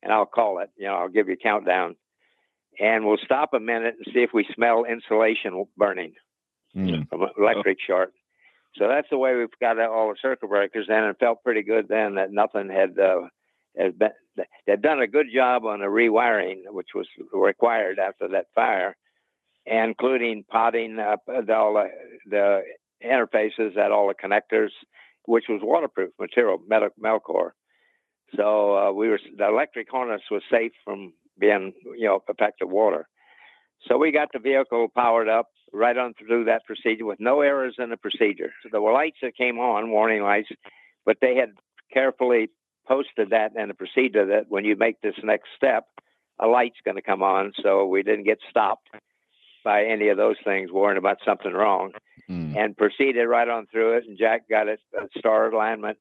and I'll call it. You know, I'll give you a countdown, and we'll stop a minute and see if we smell insulation burning mm. from electric short." So that's the way we've got all the circuit breakers in, and it felt pretty good then that nothing had uh, had been. They'd done a good job on the rewiring, which was required after that fire, including potting up the, all the, the interfaces at all the connectors, which was waterproof material, metal Melcor. So uh, we were the electric harness was safe from being you know affected water. So we got the vehicle powered up right on through that procedure with no errors in the procedure. So there were lights that came on, warning lights, but they had carefully posted that in the procedure that when you make this next step, a light's going to come on. So we didn't get stopped by any of those things, worrying about something wrong, mm. and proceeded right on through it. And Jack got it uh, star alignment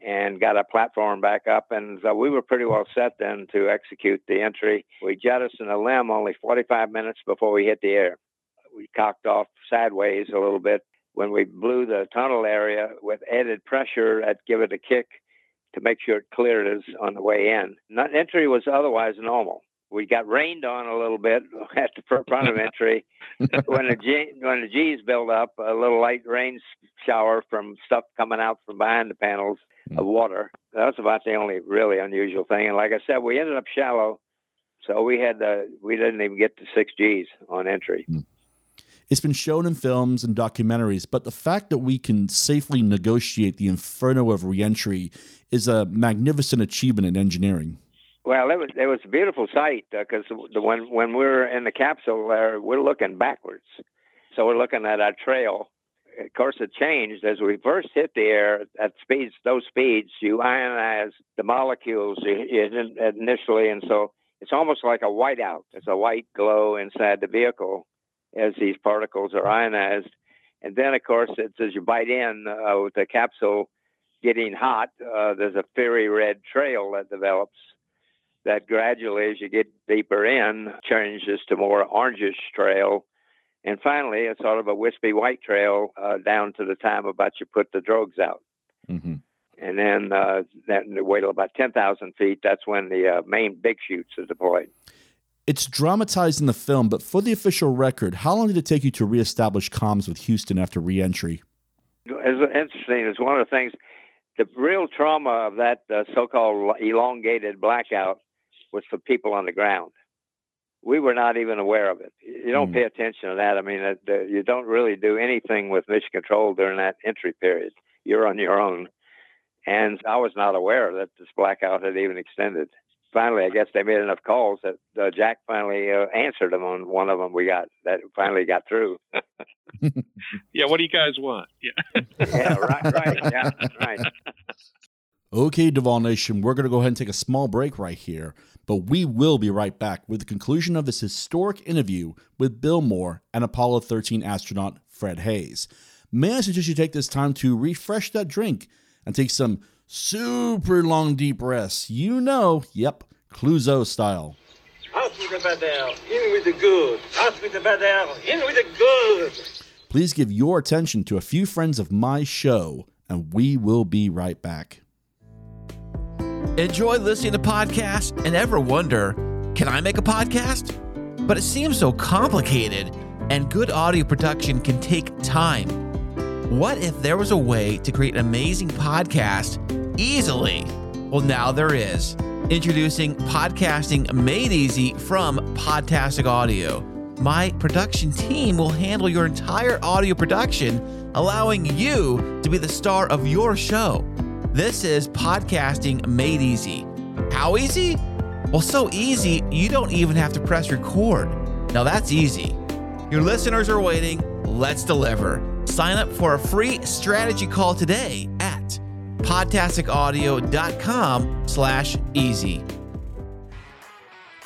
and got a platform back up. And so we were pretty well set then to execute the entry. We jettisoned a LEM only 45 minutes before we hit the air. We cocked off sideways a little bit. When we blew the tunnel area with added pressure, that give it a kick to make sure it cleared us on the way in. Not, entry was otherwise normal we got rained on a little bit at the front of entry when the G, when the G's build up a little light rain shower from stuff coming out from behind the panels mm. of water. That was about the only really unusual thing. And like I said, we ended up shallow, so we had the we didn't even get to six G's on entry. Mm. It's been shown in films and documentaries, but the fact that we can safely negotiate the inferno of reentry is a magnificent achievement in engineering. Well, it was it was a beautiful sight because uh, when when we're in the capsule there, we're looking backwards, so we're looking at our trail. Of course, it changed as we first hit the air at speeds. Those speeds, you ionize the molecules initially, and so it's almost like a whiteout. It's a white glow inside the vehicle as these particles are ionized, and then of course, it's as you bite in uh, with the capsule getting hot. Uh, there's a fiery red trail that develops that gradually, as you get deeper in, changes to more orangish trail. And finally, it's sort of a wispy white trail uh, down to the time about you put the drogues out. Mm-hmm. And then uh, that wait till about 10,000 feet, that's when the uh, main big chutes are deployed. It's dramatized in the film, but for the official record, how long did it take you to reestablish comms with Houston after reentry? It's interesting. It's one of the things, the real trauma of that uh, so called elongated blackout was for people on the ground. We were not even aware of it. You don't mm. pay attention to that. I mean, uh, you don't really do anything with mission control during that entry period. You're on your own. And I was not aware that this blackout had even extended. Finally, I guess they made enough calls that uh, Jack finally uh, answered them on one of them we got that finally got through. yeah, what do you guys want? Yeah. yeah, right, right. Yeah, right. Okay, Duvall Nation, we're going to go ahead and take a small break right here. But we will be right back with the conclusion of this historic interview with Bill Moore and Apollo 13 astronaut Fred Haise. May I suggest you take this time to refresh that drink and take some super long deep breaths? You know, yep, Clouseau style. Out with the bad air, in with the good. Out with the bad air, in with the good. Please give your attention to a few friends of my show, and we will be right back. Enjoy listening to podcasts and ever wonder, can I make a podcast? But it seems so complicated, and good audio production can take time. What if there was a way to create an amazing podcast easily? Well, now there is. Introducing Podcasting Made Easy from Podtastic Audio. My production team will handle your entire audio production, allowing you to be the star of your show. This is podcasting made easy. How easy? Well, so easy, you don't even have to press record. Now that's easy. Your listeners are waiting. Let's deliver. Sign up for a free strategy call today at podtasticaudio.com slash easy.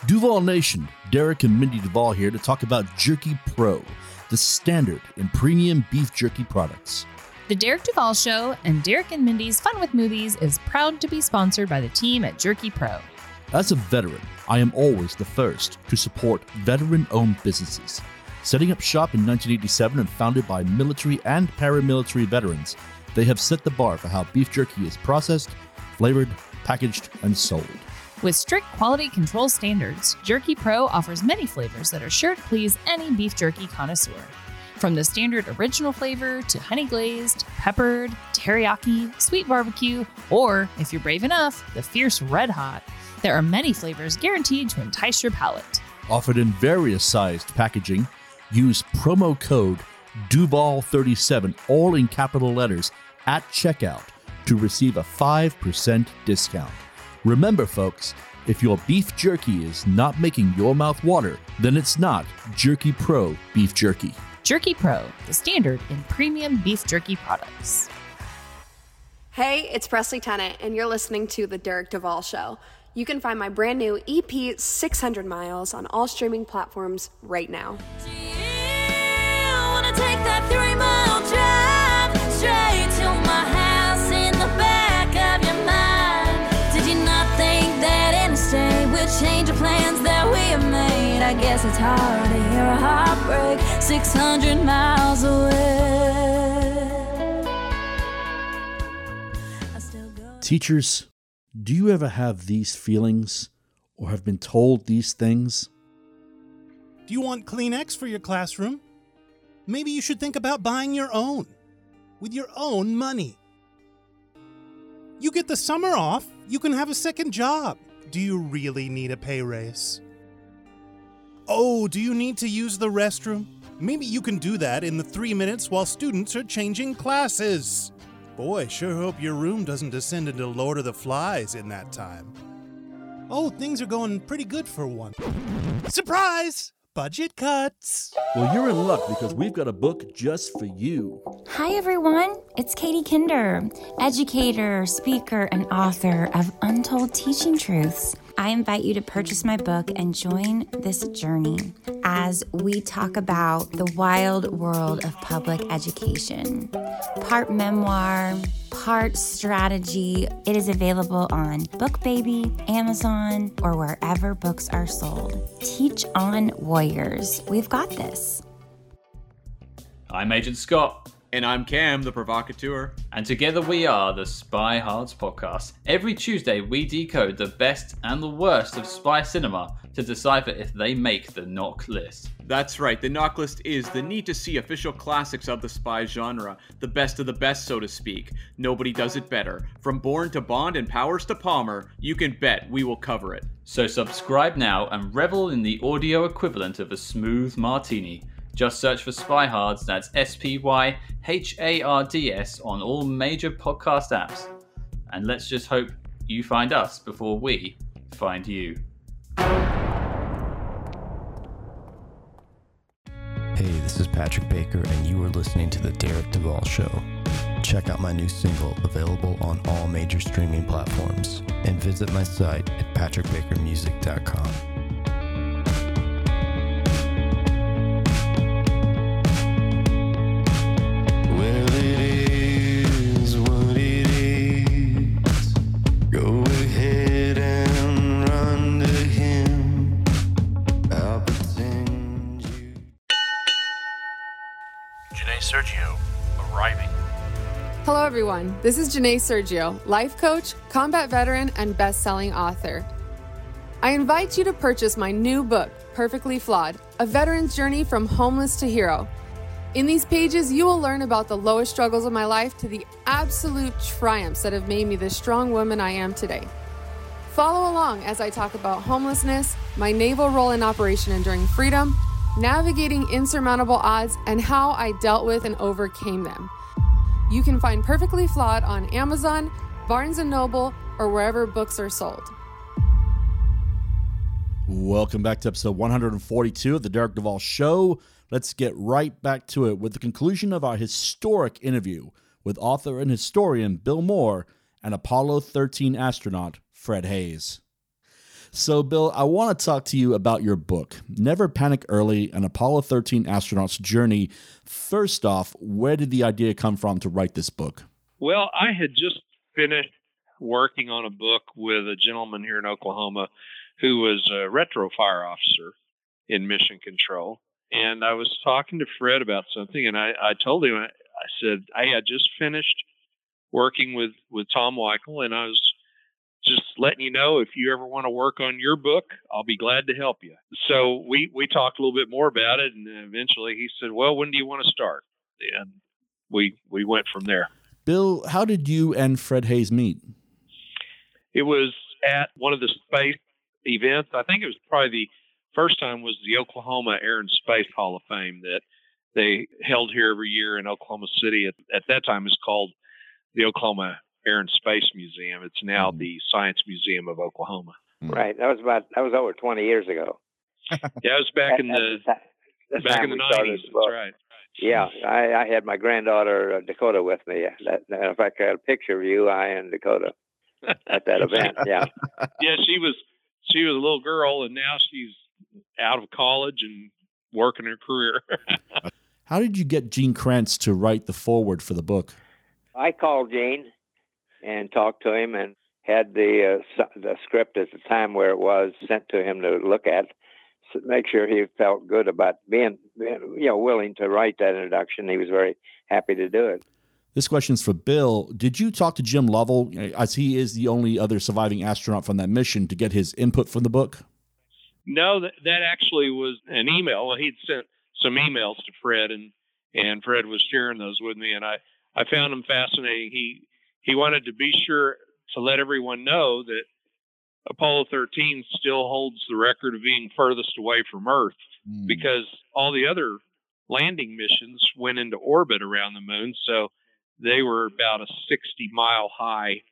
Duval Nation, Derek and Mindy Duval here to talk about Jerky Pro, the standard in premium beef jerky products. The Derek Duval Show and Derek and Mindy's Fun with Movies is proud to be sponsored by the team at Jerky Pro. As a veteran, I am always the first to support veteran owned businesses. Setting up shop in 1987 and founded by military and paramilitary veterans, they have set the bar for how beef jerky is processed, flavored, packaged, and sold. With strict quality control standards, Jerky Pro offers many flavors that are sure to please any beef jerky connoisseur. From the standard original flavor to honey glazed, peppered, teriyaki, sweet barbecue, or, if you're brave enough, the fierce red hot, there are many flavors guaranteed to entice your palate. Offered in various sized packaging, use promo code DUVAL37, all in capital letters, at checkout to receive a 5% discount. Remember, folks, if your beef jerky is not making your mouth water, then it's not Jerky Pro Beef Jerky. Jerky Pro, the standard in premium beef jerky products. Hey, it's Presley Tennant, and you're listening to The Derek Duvall Show. You can find my brand new EP, 600 Miles, on all streaming platforms right now. I guess it's hard to hear a heartbreak 600 miles away. Teachers, do you ever have these feelings or have been told these things? Do you want Kleenex for your classroom? Maybe you should think about buying your own with your own money. You get the summer off, you can have a second job. Do you really need a pay raise? Oh, do you need to use the restroom? Maybe you can do that in the three minutes while students are changing classes. Boy, sure hope your room doesn't descend into Lord of the Flies in that time. Oh, things are going pretty good for one. Surprise! Budget cuts! Well, you're in luck because we've got a book just for you. Hi, everyone. It's Katie Kinder, educator, speaker, and author of Untold Teaching Truths. I invite you to purchase my book and join this journey as we talk about the wild world of public education. Part memoir, part strategy. It is available on BookBaby, Amazon, or wherever books are sold. Teach on Warriors. We've got this. I'm Agent Scott. And I'm Cam, the provocateur. And together we are the Spy Hards podcast. Every Tuesday, we decode the best and the worst of spy cinema to decipher if they make the knock list. That's right, the knock list is the need to see official classics of the spy genre, the best of the best, so to speak. Nobody does it better. From Bourne to Bond and Powers to Palmer, you can bet we will cover it. So subscribe now and revel in the audio equivalent of a smooth martini. Just search for Spy Hards, that's S P Y H A R D S, on all major podcast apps. And let's just hope you find us before we find you. Hey, this is Patrick Baker, and you are listening to The Derek Duvall Show. Check out my new single, available on all major streaming platforms, and visit my site at patrickbakermusic.com. This is Janae Sergio, life coach, combat veteran, and best selling author. I invite you to purchase my new book, Perfectly Flawed A Veteran's Journey from Homeless to Hero. In these pages, you will learn about the lowest struggles of my life to the absolute triumphs that have made me the strong woman I am today. Follow along as I talk about homelessness, my naval role in Operation Enduring Freedom, navigating insurmountable odds, and how I dealt with and overcame them. You can find Perfectly Flawed on Amazon, Barnes & Noble, or wherever books are sold. Welcome back to episode 142 of the Derek Duvall Show. Let's get right back to it with the conclusion of our historic interview with author and historian Bill Moore and Apollo 13 astronaut Fred Haise. So, Bill, I want to talk to you about your book, Never Panic Early An Apollo 13 Astronaut's Journey. First off, where did the idea come from to write this book? Well, I had just finished working on a book with a gentleman here in Oklahoma who was a retro fire officer in mission control. And I was talking to Fred about something, and I, I told him, I, said, I had just finished working with, with Tom Weichel, and I was just letting you know if you ever want to work on your book, I'll be glad to help you. So we, we talked a little bit more about it, and eventually he said, Well, when do you want to start? And we, we went from there. Bill, how did you and Fred Haise meet? It was at one of the space events. I think it was probably the first time was the Oklahoma Air and Space Hall of Fame that they held here every year in Oklahoma City. At, at that time, it's called the Oklahoma Air and Space Museum. It's now Mm-hmm. the Science Museum of Oklahoma. Right. That was about that was over 20 years ago. Yeah, it was back in the at the ti- the back in the nineties. That's right. Yeah, I, I had my granddaughter uh, Dakota with me. That, in fact, I got a picture of you, I and Dakota at that event. Yeah. yeah, she was she was a little girl, and now she's out of college and working her career. How did you get Gene Kranz to write the foreword for the book? I called Gene and talked to him and had the uh, the script at the time where it was sent to him to look at, s make sure he felt good about being, being you know willing to write that introduction. He was very happy to do it. This question's for Bill. Did you talk to Jim Lovell, as he is the only other surviving astronaut from that mission, to get his input from the book? No, that that actually was an email. He'd sent some emails to Fred, and and Fred was sharing those with me, and I I found them fascinating. He he wanted to be sure to let everyone know that Apollo 13 still holds the record of being furthest away from Earth because all the other landing missions went into orbit around the moon, so they were about a 60 mile high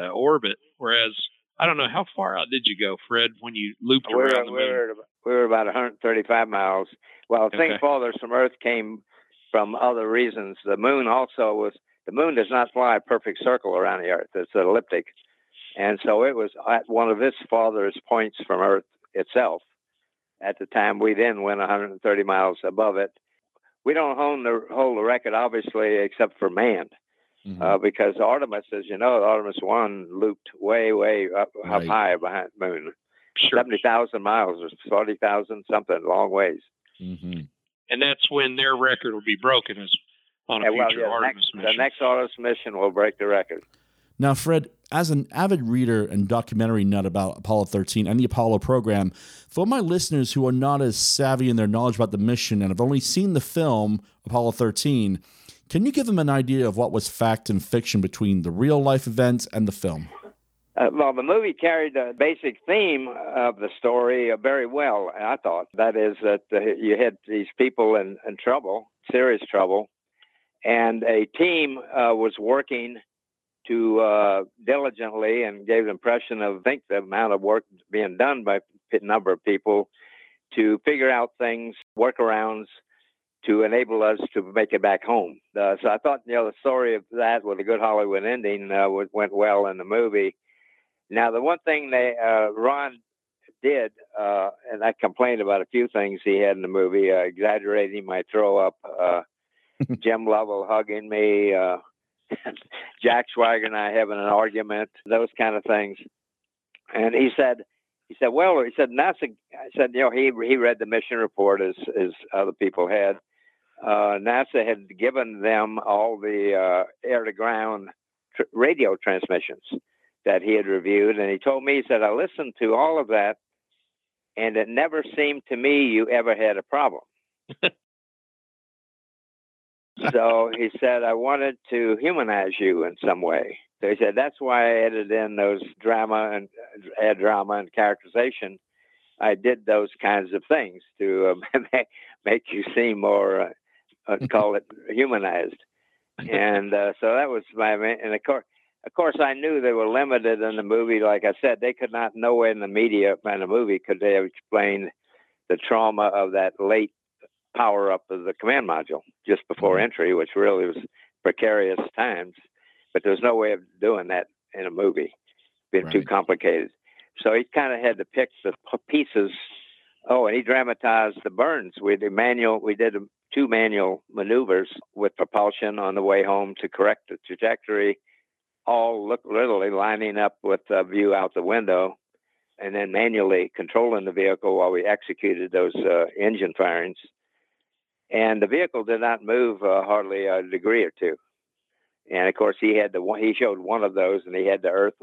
uh, orbit, whereas I don't know how far out did you go, Fred, when you looped We were, around the we moon? were, we were about 135 miles. Well, Okay. things farthest from Earth came from other reasons. The moon also was, the moon does not fly a perfect circle around the Earth, it's an elliptic. And so it was at one of its farthest points from Earth itself. At the time, we then went 130 miles above it. We don't hold the, hold the record, obviously, except for manned. Uh, because Artemis, as you know, Artemis 1 looped way, way up, up high behind the moon. 70,000 miles or 40,000 something, long ways. Mm-hmm. and that's when their record will be broken as on a And, well, future yeah, the Artemis next, mission. the next Artemis mission will break the record. Now, Fred, as an avid reader and documentary nut about Apollo 13 and the Apollo program, for my listeners who are not as savvy in their knowledge about the mission and have only seen the film Apollo 13, can you give them an idea of what was fact and fiction between the real life events and the film? Uh, well, the movie carried the basic theme of the story uh, very well, I thought. That is, that uh, you had these people in, in trouble, serious trouble, and a team uh, was working to uh, diligently and gave the impression of, I think, the amount of work being done by a number of people to figure out things, workarounds to enable us to make it back home. Uh, so I thought, you know, the story of that with a good Hollywood ending uh, went well in the movie. Now, the one thing they uh, Ron did, uh, and I complained about a few things he had in the movie, uh, exaggerating my throw up, uh, Jim Lovell hugging me, uh, Jack Swigert and I having an argument, those kind of things. And he said, he said, well, he said NASA. I said, you know, he he read the mission report as as other people had. Uh, NASA had given them all the uh, air to ground tr- radio transmissions that he had reviewed, and he told me, he said, I listened to all of that, and it never seemed to me you ever had a problem. so he said, I wanted to humanize you in some way. So he said, that's why I added in those drama and add drama and characterization. I did those kinds of things to uh, make, you seem more, uh, uh, call it humanized. And uh, so that was my, and of course, of course, I knew they were limited in the movie. Like I said, they could not nowhere in the media in the movie could they have explained the trauma of that late power up of the command module just before entry, which really was precarious times. But there was no way of doing that in a movie, being too complicated. So he kind of had to pick the pieces. Oh, and he dramatized the burns. We did manual. We did two manual maneuvers with propulsion on the way home to correct the trajectory. All look literally lining up with a view out the window, and then manually controlling the vehicle while we executed those uh, engine firings. And the vehicle did not move uh, hardly a degree or two. And of course, he had the one. He showed one of those, and he had the Earth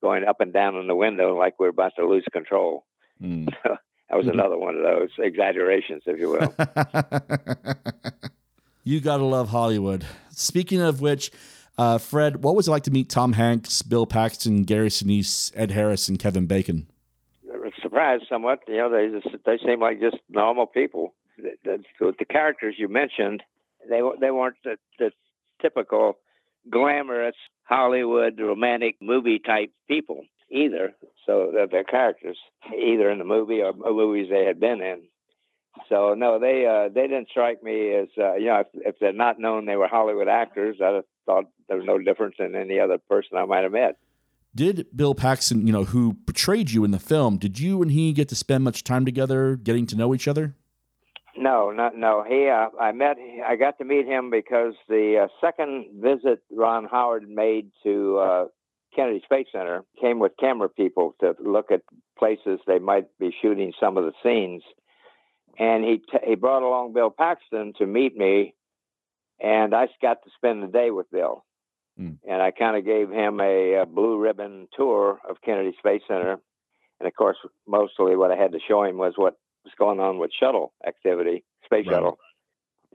going up and down in the window like we are about to lose control. Mm. that was another one of those exaggerations, if you will. You gotta love Hollywood. Speaking of which, uh, Fred, what was it like to meet Tom Hanks, Bill Paxton, Gary Sinise, Ed Harris, and Kevin Bacon? Surprised somewhat. You know, they just they seem like just normal people. The, the, the characters you mentioned, they they weren't the, the typical glamorous Hollywood romantic movie type people either. So they're characters either in the movie or movies they had been in. So no, they uh, they didn't strike me as uh, you know if, if they're not known they were Hollywood actors, I thought there was no difference in any other person I might have met. Did Bill Paxton, you know, who portrayed you in the film, did you and he get to spend much time together, getting to know each other? No, not no. He, uh, I met, I got to meet him because the uh, second visit Ron Howard made to uh, Kennedy Space Center came with camera people to look at places they might be shooting some of the scenes, and he t- he brought along Bill Paxton to meet me, and I got to spend the day with Bill, Mm. and I kind of gave him a, a blue ribbon tour of Kennedy Space Center, and of course, mostly what I had to show him was what was going on with shuttle activity, space Right. shuttle.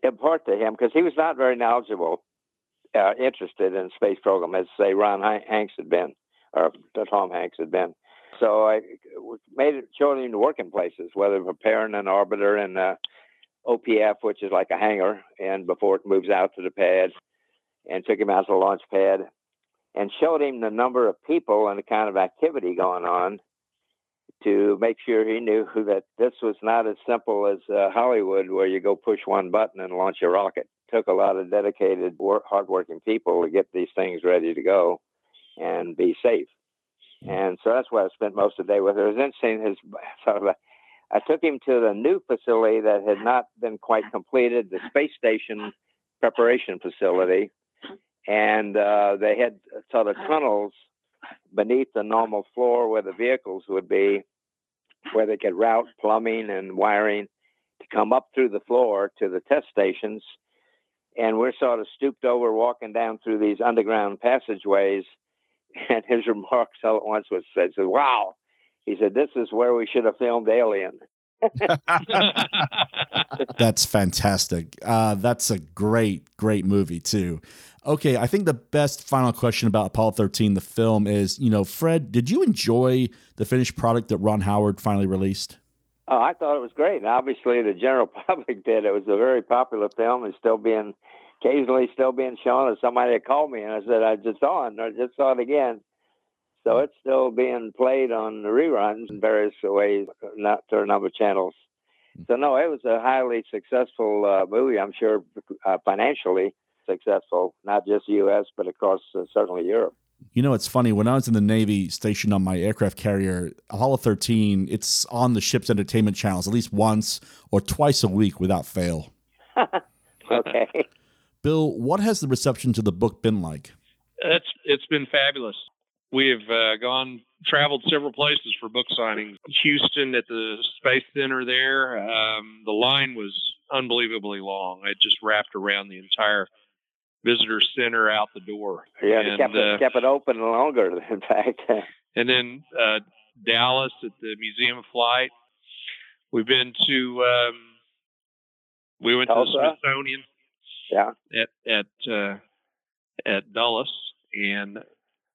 Impart to him because he was not very knowledgeable, uh, interested in space program as say Ron Han- Hanks had been, or Tom Hanks had been. So I made it showed him the working places, whether preparing an orbiter and uh, OPF, which is like a hangar, and before it moves out to the pad, and took him out to the launch pad, and showed him the number of people and the kind of activity going on to make sure he knew that this was not as simple as uh, Hollywood, where you go push one button and launch a rocket. It took a lot of dedicated, work, hardworking people to get these things ready to go and be safe. And so that's why I spent most of the day with her. It was interesting. His sort of I took him to the new facility that had not been quite completed, the space station preparation facility, and uh, they had sort of tunnels beneath the normal floor where the vehicles would be, where they could route plumbing and wiring to come up through the floor to the test stations. And we're sort of stooped over, walking down through these underground passageways. And his remarks all at once was said, "Wow," he said, "This is where we should have filmed Alien." That's fantastic. Uh, that's a great, great movie too. Okay, I think the best final question about Apollo 13, the film, is you know, Fred, did you enjoy the finished product that Ron Howard finally released? Oh, I thought it was great. And obviously, the general public did. It was a very popular film. It's still being, occasionally, still being shown. And somebody had called me and I said, I just saw it. And I just saw it again. So it's still being played on the reruns in various ways, not to a number of channels. So no, it was a highly successful uh, movie. I'm sure uh, financially successful, not just the U.S. but across uh, certainly Europe. You know, it's funny. When I was in the Navy stationed on my aircraft carrier, Apollo 13, it's on the ship's entertainment channels at least once or twice a week without fail. okay. Bill, what has the reception to the book been like? It's it's been fabulous. We've uh, gone traveled several places for book signings. Houston at the Space Center there, um, the line was unbelievably long. It just wrapped around the entire visitor center out the door. Yeah, they and, kept it, uh, kept it open longer. In fact, and then uh, Dallas at the Museum of Flight. We've been to um, we went to the Smithsonian yeah. at at uh, at Dulles, and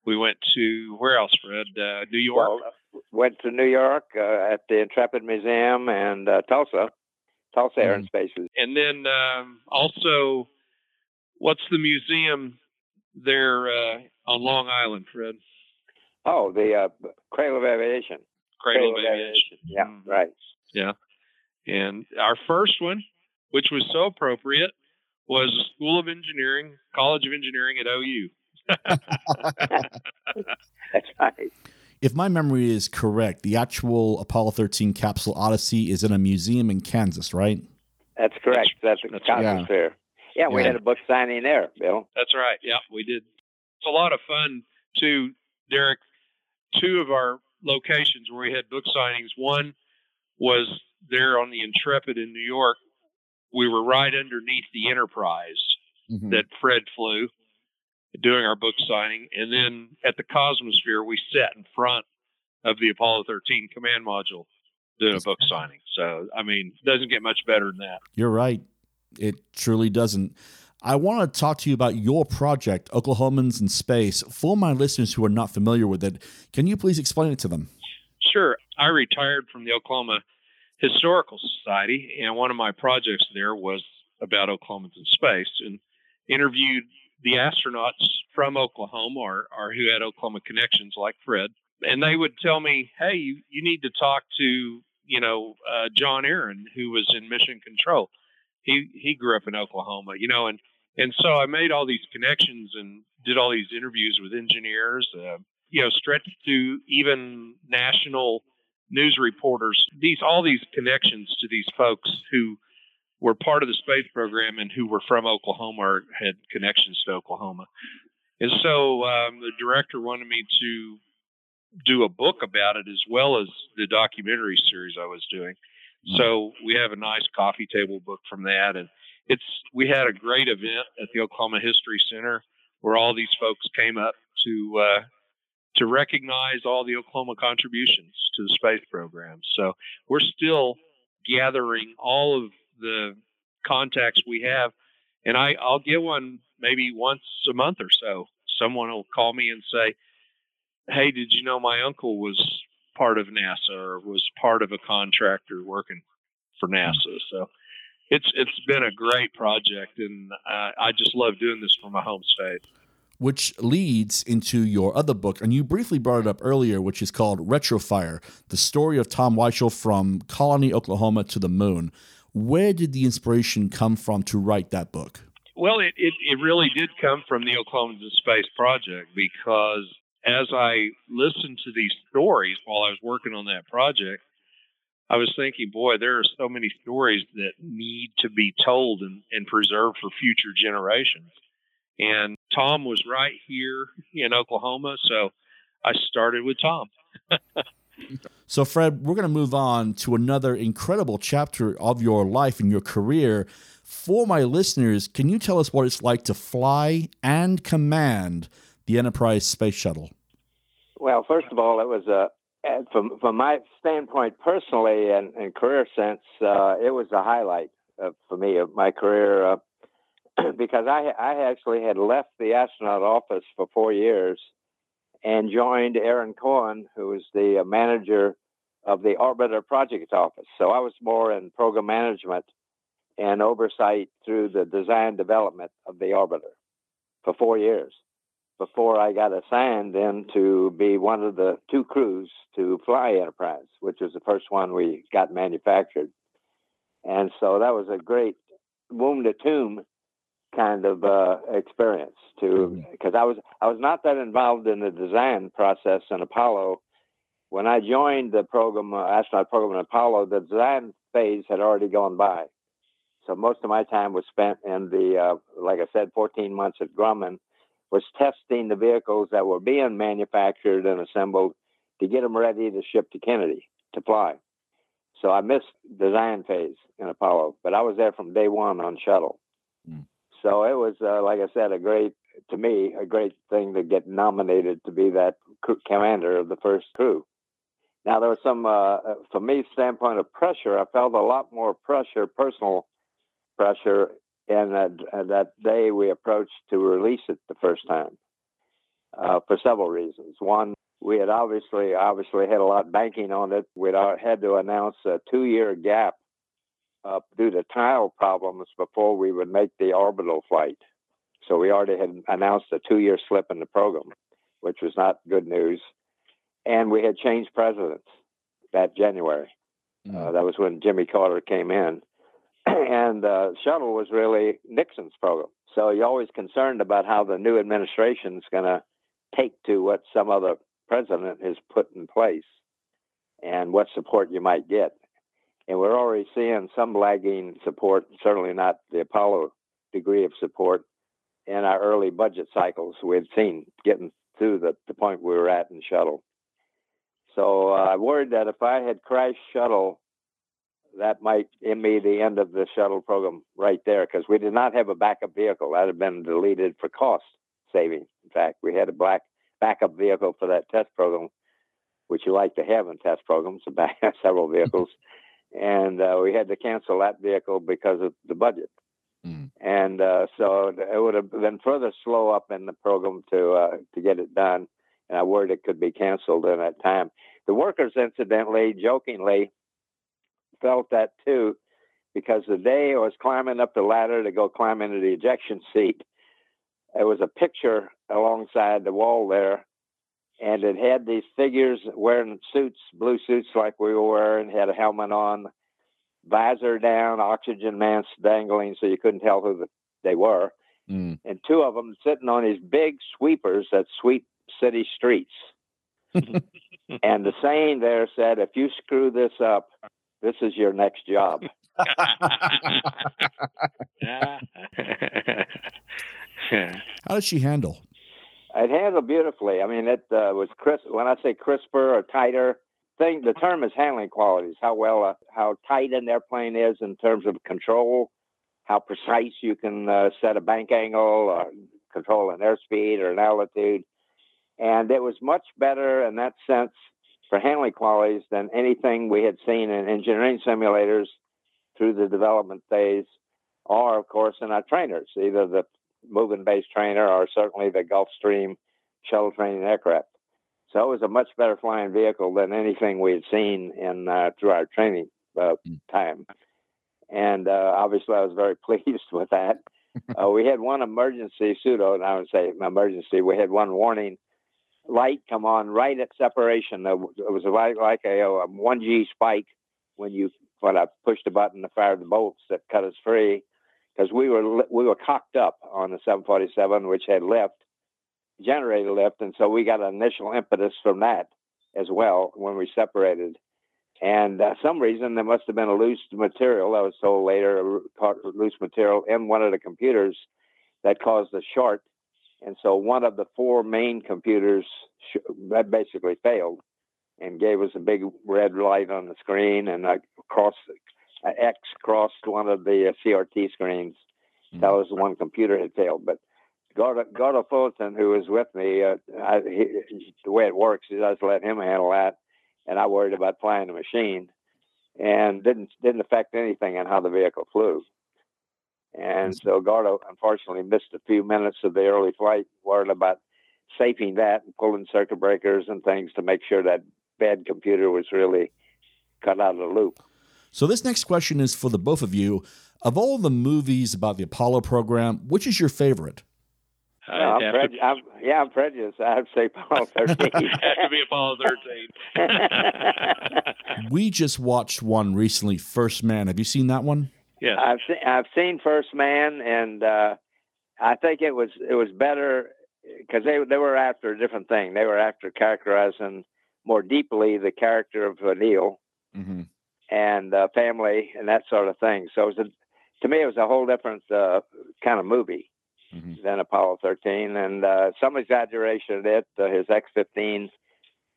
we went to where else, Fred? Uh, New York. Well, went to New York uh, at the Intrepid Museum and uh, Tulsa, Tulsa Air and Space. and then um, also, what's the museum there uh, on Long Island, Fred. Oh, the uh, Cradle of Aviation. Cradle, of Aviation. Yeah, right. Yeah. And our first one, which was so appropriate, was the School of Engineering, College of Engineering at OU. That's right. If my memory is correct, the actual Apollo 13 capsule Odyssey is in a museum in Kansas, right? That's correct. That's, in the that's Congress right. Fair. Yeah, we Yeah. had a book signing there, Bill. That's right. Yeah, we did. It's a lot of fun too, Derek. Two of our locations where we had book signings. One was there on the Intrepid in New York. We were right underneath the Enterprise Mm-hmm. that Fred flew doing our book signing. And then at the Cosmosphere, we sat in front of the Apollo 13 command module doing a book signing. So, I mean, doesn't get much better than that. You're right. It truly doesn't. I want to talk to you about your project, Oklahomans in Space. For my listeners who are not familiar with it, can you please explain it to them? Sure. I retired from the Oklahoma Historical Society, and one of my projects there was about Oklahomans in space and interviewed the astronauts from Oklahoma or, or who had Oklahoma connections like Fred. And they would tell me, hey, you, you need to talk to, you know, uh, John Aaron, who was in mission control. He, he grew up in Oklahoma, you know, and, and so I made all these connections and did all these interviews with engineers, uh, you know, stretched to even national news reporters. These all these connections to these folks who were part of the space program and who were from Oklahoma or had connections to Oklahoma. And so um, the director wanted me to do a book about it as well as the documentary series I was doing. So we have a nice coffee table book from that, and it's we had a great event at the Oklahoma History Center where all these folks came up to uh, to recognize all the Oklahoma contributions to the space program. So we're still gathering all of the contacts we have, and I I'll get one maybe once a month or so. Someone will call me and say, "Hey, did you know my uncle was part of NASA or was part of a contractor working for NASA?" So it's it's been a great project, and uh, I just love doing this for my home state. which leads into your other book, and you briefly brought it up earlier, which is called Retrofire The Story of Tom Weichel from Colony, Oklahoma to the Moon. Where did the inspiration come from to write that book? Well, it, it, it really did come from the Oklahoma Space Project because as I listened to these stories while I was working on that project, I was thinking, boy, there are so many stories that need to be told and, and preserved for future generations. And Tom was right here in Oklahoma, so I started with Tom. So, Fred, we're going to move on to another incredible chapter of your life and your career. For my listeners, can you tell us what it's like to fly and command the Enterprise space shuttle? Well, first of all, it was a from from my standpoint personally and, and career sense, uh, it was a highlight uh, for me of my career uh, because I I actually had left the astronaut office for four years and joined Aaron Cohen, who was the uh, manager of the orbiter project office. So I was more in program management and oversight through the design development of the orbiter for four years before I got assigned then to be one of the two crews to fly Enterprise, which was the first one we got manufactured. And so that was a great womb to tomb kind of uh, experience to because I was I was not that involved in the design process in Apollo. When I joined the program, uh, astronaut program in Apollo, the design phase had already gone by. So most of my time was spent in the, uh, like I said, 14 months at Grumman, was testing the vehicles that were being manufactured and assembled to get them ready to ship to Kennedy to fly. So I missed design phase in Apollo, but I was there from day one on shuttle. So it was, uh, like I said, a great, to me, a great thing to get nominated to be that commander of the first crew. Now there was some, uh, from me standpoint of pressure, I felt a lot more pressure, personal pressure, in that, uh, that day we approached to release it the first time uh, for several reasons. One, we had obviously obviously had a lot banking on it. We'd had to announce a two-year gap uh, due to tile problems before we would make the orbital flight. So we already had announced a two year slip in the program, which was not good news. And we had changed presidents that January. Uh, that was when Jimmy Carter came in. and uh, shuttle was really Nixon's program. So you're always concerned about how the new administration is going to take to what some other president has put in place and what support you might get. And we're already seeing some lagging support, certainly not the Apollo degree of support in our early budget cycles we had seen getting through the, the point we were at in shuttle. So uh, I worried that if I had crashed shuttle, that might be the end of the shuttle program right there because we did not have a backup vehicle. That had been deleted for cost saving. In fact, we had a black backup vehicle for that test program, which you like to have in test programs, back several vehicles, and uh, we had to cancel that vehicle because of the budget. And uh, so it would have been further slow up in the program to uh, to get it done, and I worried it could be canceled in that time. The workers, incidentally, jokingly, felt that too, because the day I was climbing up the ladder to go climb into the ejection seat, there was a picture alongside the wall there, and it had these figures wearing suits, blue suits like we were wearing, had a helmet on, visor down, oxygen masks dangling, so you couldn't tell who the, they were, Mm. and two of them sitting on these big sweepers that sweep city streets. and the saying there said, "If you screw this up, this is your next job." How did she handle? It handled beautifully. I mean, it uh, was crisp. When I say crisper or tighter, thing the term is handling qualities. How well, uh, how tight an airplane is in terms of control, how precise you can uh, set a bank angle, or control an airspeed or an altitude, and it was much better in that sense for handling qualities than anything we had seen in engineering simulators through the development phase, or of course in our trainers, either the moving base trainer or certainly the Gulfstream shuttle training aircraft. So it was a much better flying vehicle than anything we had seen in uh, through our training uh, time. And uh, obviously, I was very pleased with that. uh, we had one emergency pseudo, and I would say emergency. We had one warning light come on right at separation. It was like like a, a one G spike when you when I pushed the button to fire the bolts that cut us free because we were we were cocked up on the 747, which had lift, generator lift, and so we got an initial impetus from that as well when we separated. And uh, some reason there must have been a loose material. I was told later, a loose material in one of the computers that caused a short. And so one of the four main computers sh- that basically failed and gave us a big red light on the screen and a cross a X crossed one of the uh, CRT screens. That was the one computer had failed. But Gordo, Gordo Fullerton, who was with me, uh, I, he, the way it works is I just let him handle that, and I worried about flying the machine, and didn't didn't affect anything on how the vehicle flew. And so Gordo uh, unfortunately missed a few minutes of the early flight, worried about safing that and pulling circuit breakers and things to make sure that bad computer was really cut out of the loop. So this next question is for the both of you. Of all the movies about the Apollo program, which is your favorite? Uh, no, I'm prej- I'm, yeah, I'm prejudiced. I'd say Apollo 13. it Has to be Apollo 13. we just watched one recently, First Man. Have you seen that one? Yeah, I've seen I've seen First Man, and uh, I think it was it was better because they they were after a different thing. They were after characterizing more deeply the character of Neil Mm-hmm. and uh, family and that sort of thing. So it was a, to me, it was a whole different uh, kind of movie than Apollo 13, and uh, some exaggeration in it. Uh, his X-15,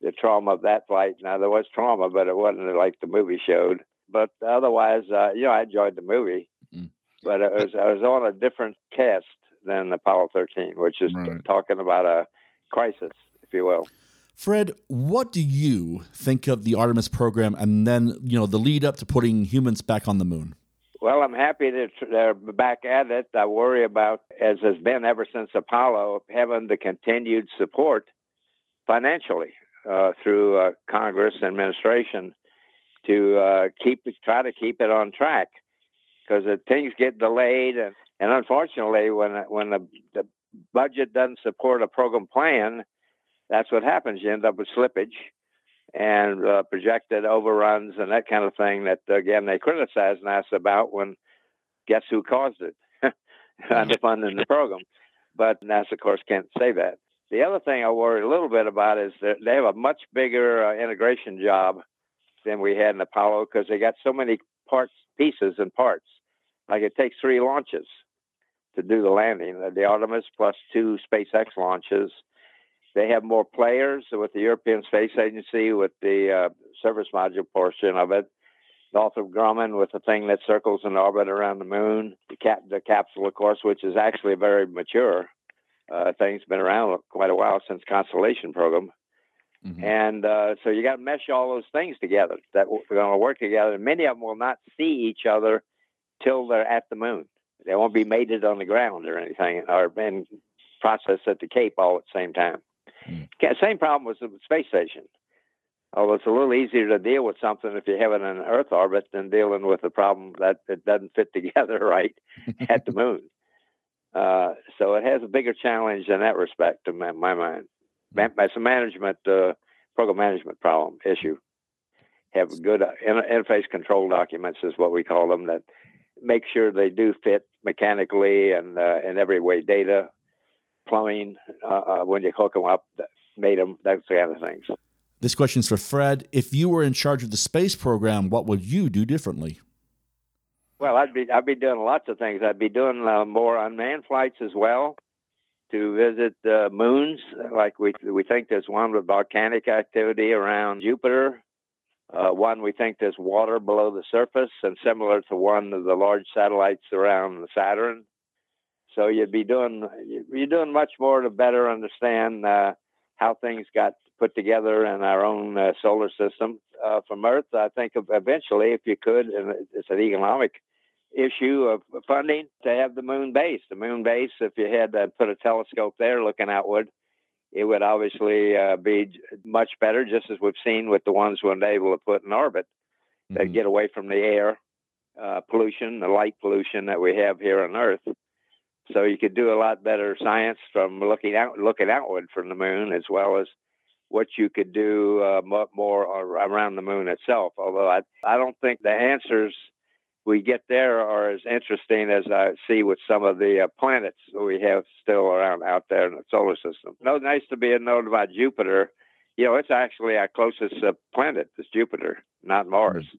the trauma of that flight. Now there was trauma, but it wasn't like the movie showed. But otherwise, uh, you know, I enjoyed the movie, but it was I was on a different cast than Apollo 13, which is talking about a crisis, if you will. Fred, what do you think of the Artemis program and then, you know, the lead up to putting humans back on the moon? Well, I'm happy that they're back at it. I worry about, as has been ever since Apollo, having the continued support financially uh, through uh, Congress and administration to uh, keep try to keep it on track because things get delayed and And unfortunately, when when the, the budget doesn't support a program plan, that's what happens. You end up with slippage and uh, projected overruns and that kind of thing. That again they criticize NASA about when guess who caused it? Underfunding the program. But NASA, of course, can't say that. The other thing I worry a little bit about is that they have a much bigger uh, integration job than we had in Apollo because they got so many parts, pieces, and parts. Like it takes three launches to do the landing the Artemis plus two SpaceX launches. They have more players with the European Space Agency with the uh, service module portion of it. Northrop Grumman with the thing that circles in orbit around the moon. The, cap- the capsule, of course, which is actually very mature. Uh, thing's been around quite a while since Constellation program. Mm-hmm. And uh, so you got to mesh all those things together that are going to work together. And many of them will not see each other till they're at the moon. They won't be mated on the ground or anything, or been processed at the Cape all at the same time. Mm. Same problem with the space station. Although it's a little easier to deal with something if you have it in an Earth orbit than dealing with a problem that it doesn't fit together right at the moon. Uh, so it has a bigger challenge in that respect, in my, my mind. It's a management, uh, program management problem issue. Have good uh, interface control documents, is what we call them, that make sure they do fit mechanically and uh, in every way. Data, plumbing, uh, uh, when you hook them up, made them, that kind of things. This question is for Fred. If you were in charge of the space program, what would you do differently? Well, I'd be I'd be doing lots of things. I'd be doing uh, more unmanned flights as well to visit uh, moons. Like we we think there's one with volcanic activity around Jupiter. Uh, one we think there's water below the surface, and similar to one of the large satellites around Saturn. So you'd be doing you're doing much more to better understand uh, how things got put together in our own uh, solar system. Uh, from Earth, I think eventually, if you could, and it's an economic issue of funding to have the moon base. The moon base, if you had to put a telescope there looking outward, it would obviously uh, be much better, just as we've seen with the ones we're able to put in orbit mm-hmm. that get away from the air uh, pollution, the light pollution that we have here on Earth. So you could do a lot better science from looking out, looking outward from the moon, as well as what you could do uh, more around the moon itself. Although I, I don't think the answers we get there are as interesting as I see with some of the uh, planets we have still around out there in the solar system. No, nice to be known about Jupiter. You know, it's actually our closest uh, planet is Jupiter, not Mars. Mm-hmm.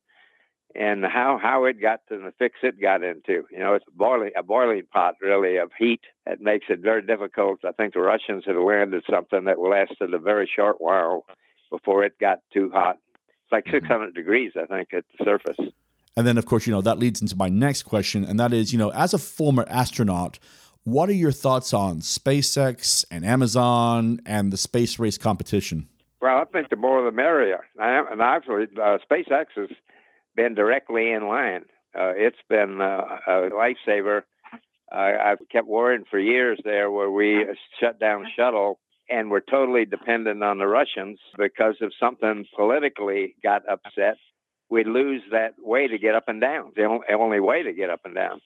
And how how it got to the fix it got into, you know, it's a boiling a boiling pot really of heat that makes it very difficult. I think the Russians had landed something that lasted a very short while before it got too hot. It's like 600 degrees, I think, at the surface. And then, of course, you know, that leads into my next question, and that is, you know, as a former astronaut, what are your thoughts on SpaceX and Amazon and the space race competition? Well, I think the more the merrier. And actually, uh, SpaceX has been directly in line. Uh, it's been uh, a lifesaver. I've kept worrying for years there where we shut down shuttle and we're totally dependent on the Russians because if something politically got upset, we lose that way to get up and down, the only way to get up and down.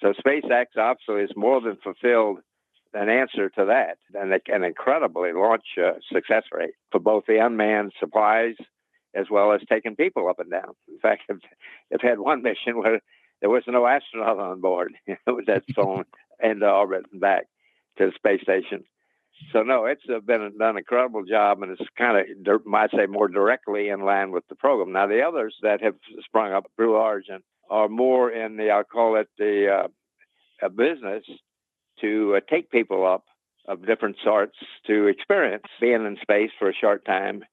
So SpaceX obviously is more than fulfilled an answer to that, and an incredibly launch uh, success rate for both the unmanned supplies as well as taking people up and down. In fact, I've, I've had one mission where there was no astronaut on board. it was that flown into orbit and back to the space station. So no, it's uh, been done an incredible job, and it's kind of might say more directly in line with the program. Now the others that have sprung up, Blue Origin, are more in the I'll call it the uh, business to uh, take people up of different sorts to experience being in space for a short time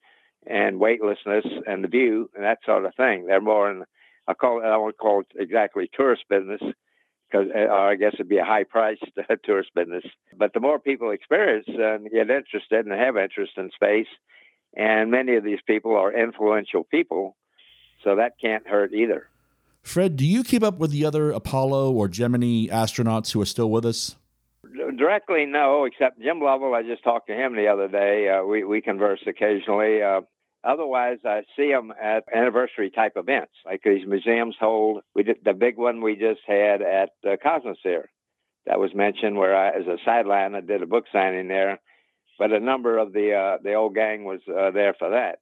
and weightlessness and the view and that sort of thing. They're more in I call it I won't call it exactly tourist business because uh, I guess it'd be a high priced uh, tourist business. But the more people experience and get interested and have interest in space, and many of these people are influential people, so that can't hurt either. Fred, do you keep up with the other Apollo or Gemini astronauts who are still with us? Directly, no, except Jim Lovell. I just talked to him the other day. Uh, we, we converse occasionally. Uh, Otherwise, I see them at anniversary type events, like these museums hold. We did the big one we just had at uh, Cosmosphere. that was mentioned where I, as a sideline, I did a book signing there. But a number of the uh, the old gang was uh, there for that.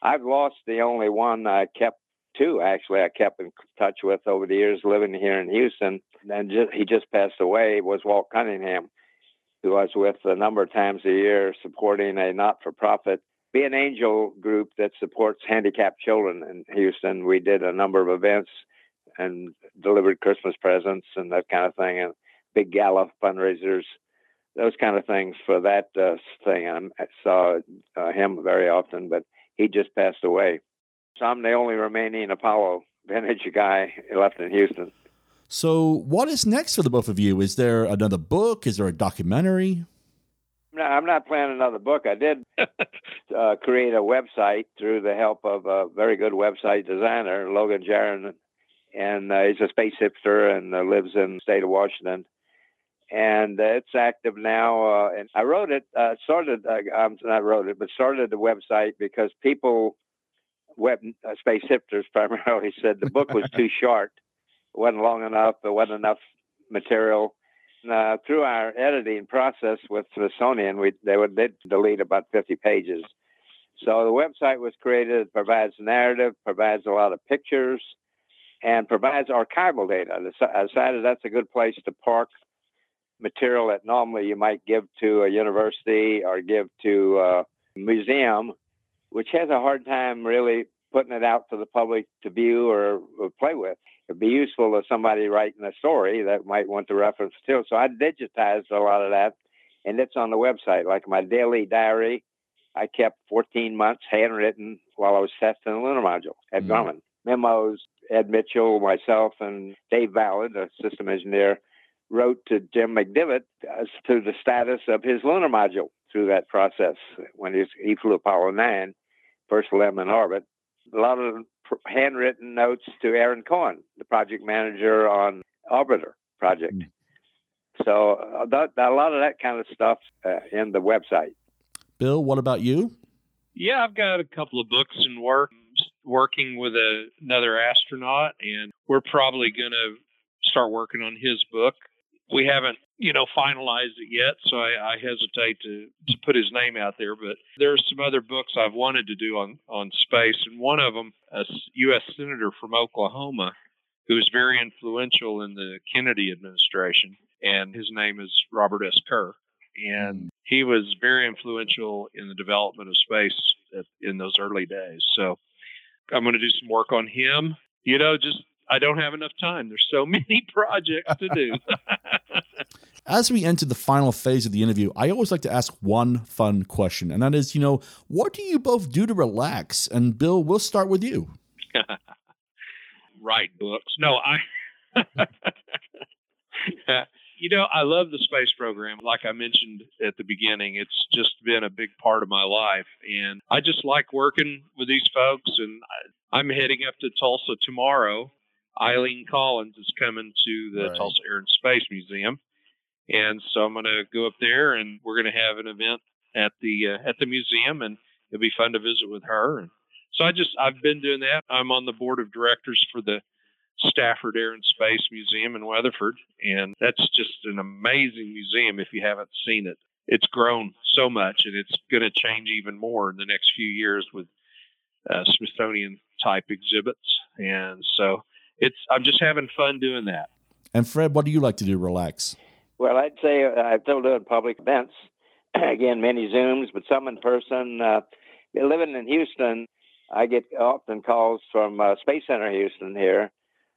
I've lost the only one I kept two actually I kept in touch with over the years living here in Houston. And just, he just passed away was Walt Cunningham, who I was with a number of times a year supporting a not-for-profit Be an Angel group that supports handicapped children in Houston. We did a number of events and delivered Christmas presents and that kind of thing, and big gala fundraisers, those kind of things for that uh, thing. I saw uh, him very often, but he just passed away. So I'm the only remaining Apollo vintage guy left in Houston. So, what is next for the both of you? Is there another book? Is there a documentary? No, I'm not planning another book. I did uh, create a website through the help of a very good website designer, Logan Jaron, and uh, he's a space hipster and uh, lives in the state of Washington. And uh, it's active now. Uh, and I wrote it, uh, started, I'm not wrote it, but started the website because people web uh, space hipsters primarily said the book was too short, it wasn't long enough, there wasn't enough material. Uh, through our editing process with Smithsonian, we they would delete about 50 pages. So the website was created. It provides narrative, provides a lot of pictures, and provides archival data. I decided that's a good place to park material that normally you might give to a university or give to a museum which has a hard time really putting it out to the public to view or, or play with. It'd be useful to somebody writing a story that might want to reference too. So I digitized a lot of that, and it's on the website. Like my daily diary, I kept 14 months handwritten while I was testing the lunar module at mm. Grumman. Memos, Ed Mitchell, myself, and Dave Ballard, a system engineer, wrote to Jim McDivitt as to the status of his lunar module through that process when he, he flew Apollo 9 first LEM in orbit. A lot of handwritten notes to Aaron Cohen, the project manager on Orbiter project. Mm. So uh, that, a lot of that kind of stuff uh, in the website. Bill, what about you? Yeah, I've got a couple of books and work. Working with a, another astronaut, and we're probably going to start working on his book. We haven't you know, finalized it yet, so I, I, hesitate to, to put his name out there. But there are some other books I've wanted to do on, on space, and one of them, a U.S. senator from Oklahoma, who was very influential in the Kennedy administration, and his name is Robert S. Kerr, and mm. he was very influential in the development of space at, in those early days. So I'm going to do some work on him. You know, just I don't have enough time. There's so many projects to do. As we enter the final phase of the interview, I always like to ask one fun question, and that is, you know, what do you both do to relax? And Bill, we'll start with you. Write books. No, I. you know, I love the space program. Like I mentioned at the beginning, it's just been a big part of my life. And I just like working with these folks. And I'm heading up to Tulsa tomorrow. Eileen Collins is coming to the right. Tulsa Air and Space Museum. And so I'm going to go up there, and we're going to have an event at the uh, at the museum, and it'll be fun to visit with her. And so I just I've been doing that. I'm on the board of directors for the Stafford Air and Space Museum in Weatherford, and that's just an amazing museum. If you haven't seen it, it's grown so much, and it's going to change even more in the next few years with uh, Smithsonian type exhibits. And so it's I'm just having fun doing that. And Fred, what do you like to do? Relax. Well, I'd say uh, I'm still doing public events. Again, many Zooms, but some in person. Uh, living in Houston, I get often calls from uh, Space Center Houston here.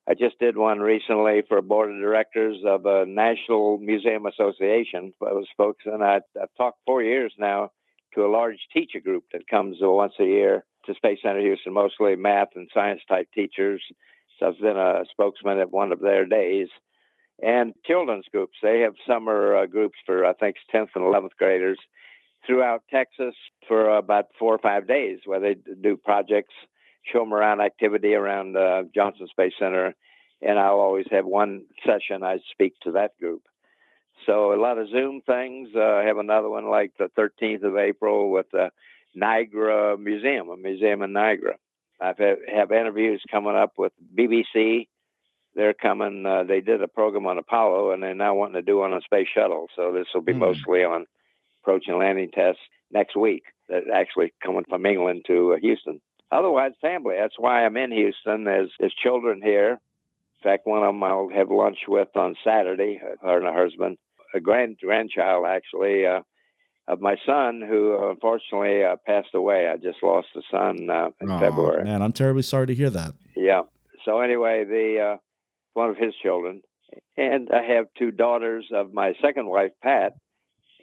I just did one recently for a board of directors of a National Museum Association. I was folks, and I, I've talked four years now to a large teacher group that comes once a year to Space Center Houston, mostly math and science type teachers. So I've been a spokesman at one of their days and children's groups. They have summer uh, groups for, I think, 10th and 11th graders throughout Texas for about four or five days where they do projects, show them around activity around uh, Johnson Space Center. And I'll always have one session I speak to that group. So a lot of Zoom things. Uh, I have another one like the 13th of April with the Niagara Museum, a museum in Niagara. I have have interviews coming up with BBC they're coming. Uh, they did a program on Apollo, and they're now wanting to do one on Space Shuttle. So this will be Hmm. mostly on approach and landing tests next week. That actually coming from England to uh, Houston. Otherwise, family. That's why I'm in Houston. There's there's children here. In fact, one of them I'll have lunch with on Saturday. Her and her husband, a grand grandchild actually. Uh, of my son, who uh, unfortunately uh, passed away. I just lost a son uh, in February. Man, I'm terribly sorry to hear that. Yeah. So anyway, the uh, one of his children, and I have two daughters of my second wife, Pat,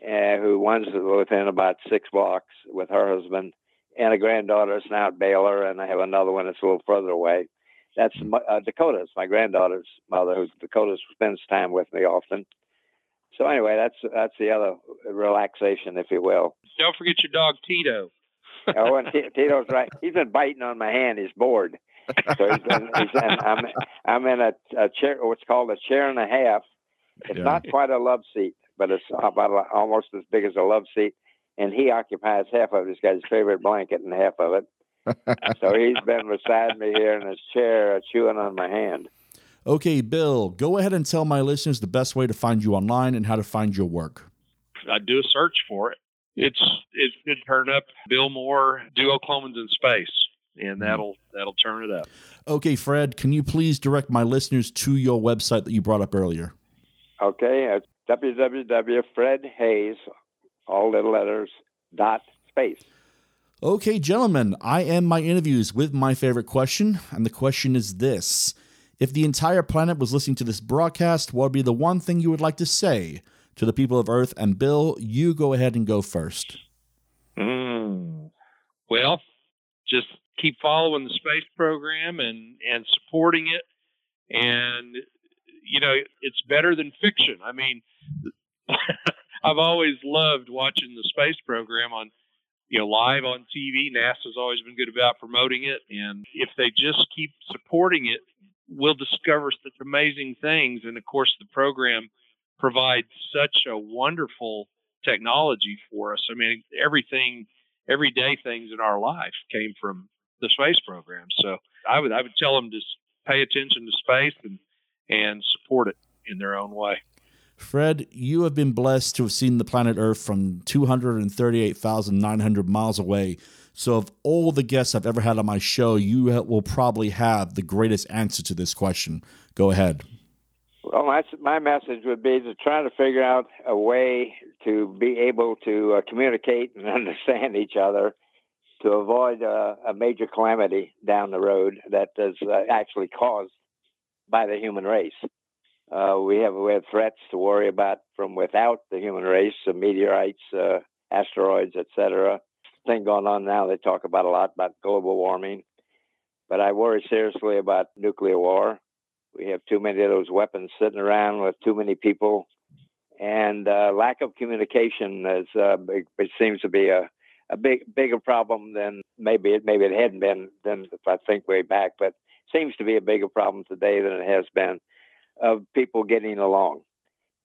uh, who one's within about six blocks with her husband, and a granddaughter that's now at Baylor, and I have another one that's a little further away. That's my, uh, Dakota's my granddaughter's mother, who Dakota spends time with me often. So anyway, that's that's the other relaxation, if you will. Don't forget your dog Tito. oh, and T- Tito's right. He's been biting on my hand. He's bored. So he's been, he's in, I'm I'm in a, a chair, what's called a chair and a half. It's Yeah. not quite a love seat, but it's about a- almost as big as a love seat. And he occupies half of it. He's got his favorite blanket and half of it. So he's been beside me here in his chair, uh, chewing on my hand. Okay, Bill, go ahead and tell my listeners the best way to find you online and how to find your work. I do a search for it. It's it should turn up Bill Moore Oklahomans in space, and mm. that'll that'll turn it up. Okay, Fred, can you please direct my listeners to your website that you brought up earlier? Okay, it's www.fredhaise, all little letters, dot space. Okay, gentlemen, I end my interviews with my favorite question, and the question is this If the entire planet was listening to this broadcast, what would be the one thing you would like to say to the people of Earth? And Bill, you go ahead and go first. Mm. Well, just keep following the space program and and supporting it, and you know it's better than fiction. I mean, I've always loved watching the space program on you know live on TV. NASA's always been good about promoting it, and if they just keep supporting it, we'll discover such amazing things. And of course, the program provides such a wonderful technology for us. I mean, everything, everyday things in our life came from the space program. So I would I would tell them to pay attention to space and and support it in their own way. Fred, you have been blessed to have seen the planet Earth from 238,900 miles away. So, of all the guests I've ever had on my show, you will probably have the greatest answer to this question. Go ahead. Well, my, my message would be to try to figure out a way to be able to uh, communicate and understand each other to avoid uh, a major calamity down the road that is uh, actually caused by the human race. Uh, we have we have threats to worry about from without the human race, meteorites, uh, asteroids, etc. Thing going on now. They talk about a lot about global warming, but I worry seriously about nuclear war. We have too many of those weapons sitting around with too many people, and uh, lack of communication is uh, it seems to be a a big bigger problem than maybe it maybe it hadn't been than if I think way back, but seems to be a bigger problem today than it has been of people getting along.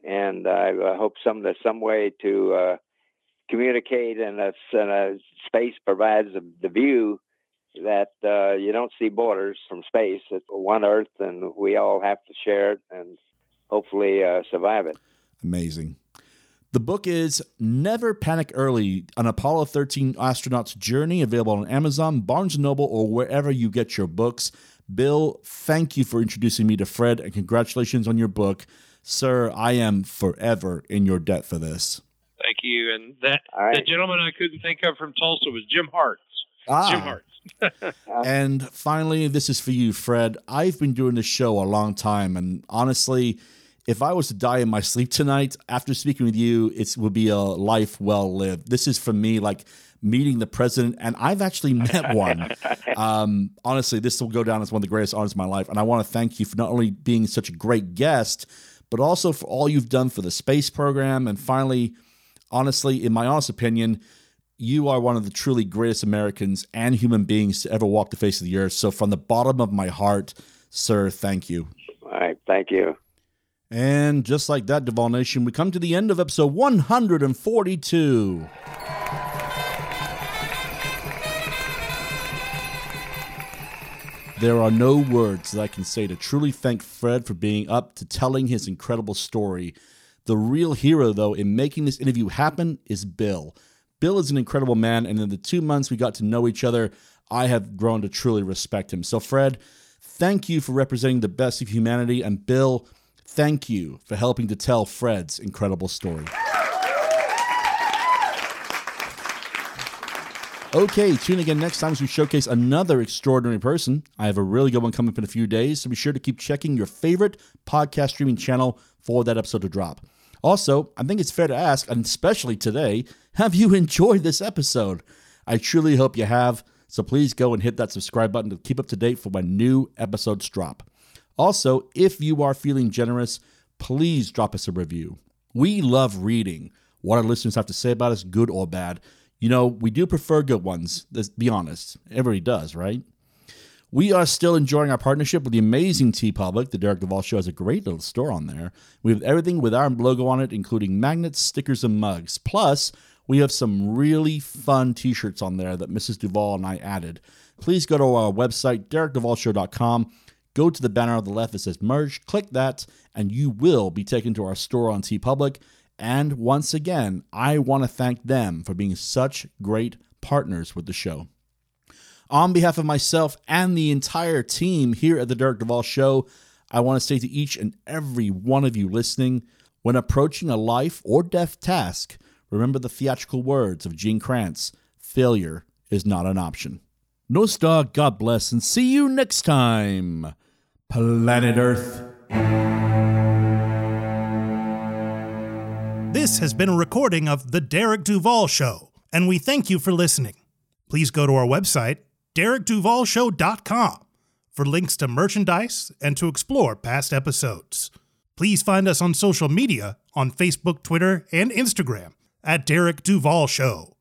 And I uh, hope some there's some way to uh, communicate, and a, a space provides the, the view that uh, you don't see borders from space. It's one Earth, and we all have to share it and hopefully uh, survive it. Amazing. The book is Never Panic Early An Apollo 13 Astronaut's Journey, available on Amazon, Barnes & Noble, or wherever you get your books. Bill, thank you for introducing me to Fred, and congratulations on your book. Sir, I am forever in your debt for this. Thank you. And that right. the gentleman I couldn't think of from Tulsa was Jim Hartz. Ah. Jim Hartz. And finally, this is for you, Fred. I've been doing this show a long time, and honestly, if I was to die in my sleep tonight, after speaking with you, it would be a life well lived. This is for me like meeting the president, and I've actually met one. um, honestly, this will go down as one of the greatest honors of my life, and I want to thank you for not only being such a great guest, but also for all you've done for the space program. And finally, honestly, in my honest opinion, you are one of the truly greatest Americans and human beings to ever walk the face of the earth. So, from the bottom of my heart, sir, thank you. All right, thank you. And just like that, Duval Nation, we come to the end of episode 142. There are no words that I can say to truly thank Fred for being up to telling his incredible story. The real hero, though, in making this interview happen is Bill. Bill is an incredible man, and in the two months we got to know each other, I have grown to truly respect him. So, Fred, thank you for representing the best of humanity, and Bill, thank you for helping to tell Fred's incredible story. Okay, tune again next time as we showcase another extraordinary person. I have a really good one coming up in a few days, so be sure to keep checking your favorite podcast streaming channel for that episode to drop. Also, I think it's fair to ask, and especially today, have you enjoyed this episode? I truly hope you have, so please go and hit that subscribe button to keep up to date for when new episodes drop. Also, if you are feeling generous, please drop us a review. We love reading what our listeners have to say about us, good or bad. You know, we do prefer good ones. Let's be honest. Everybody does, right? We are still enjoying our partnership with the amazing TeePublic. The Derek Duvall Show has a great little store on there. We have everything with our logo on it, including magnets, stickers, and mugs. Plus, we have some really fun t shirts on there that Mrs. Duvall and I added. Please go to our website, derekduvallshow.com. Go to the banner on the left that says merch, click that, and you will be taken to our store on TeePublic. And once again, I want to thank them for being such great partners with the show. On behalf of myself and the entire team here at the Derek Duvall Show, I want to say to each and every one of you listening when approaching a life or death task, remember the theatrical words of Gene Kranz failure is not an option. No star, God bless, and see you next time, Planet Earth. This has been a recording of The Derek Duval Show, and we thank you for listening. Please go to our website, derekduvalshow.com, for links to merchandise and to explore past episodes. Please find us on social media on Facebook, Twitter, and Instagram at Derek Duval Show.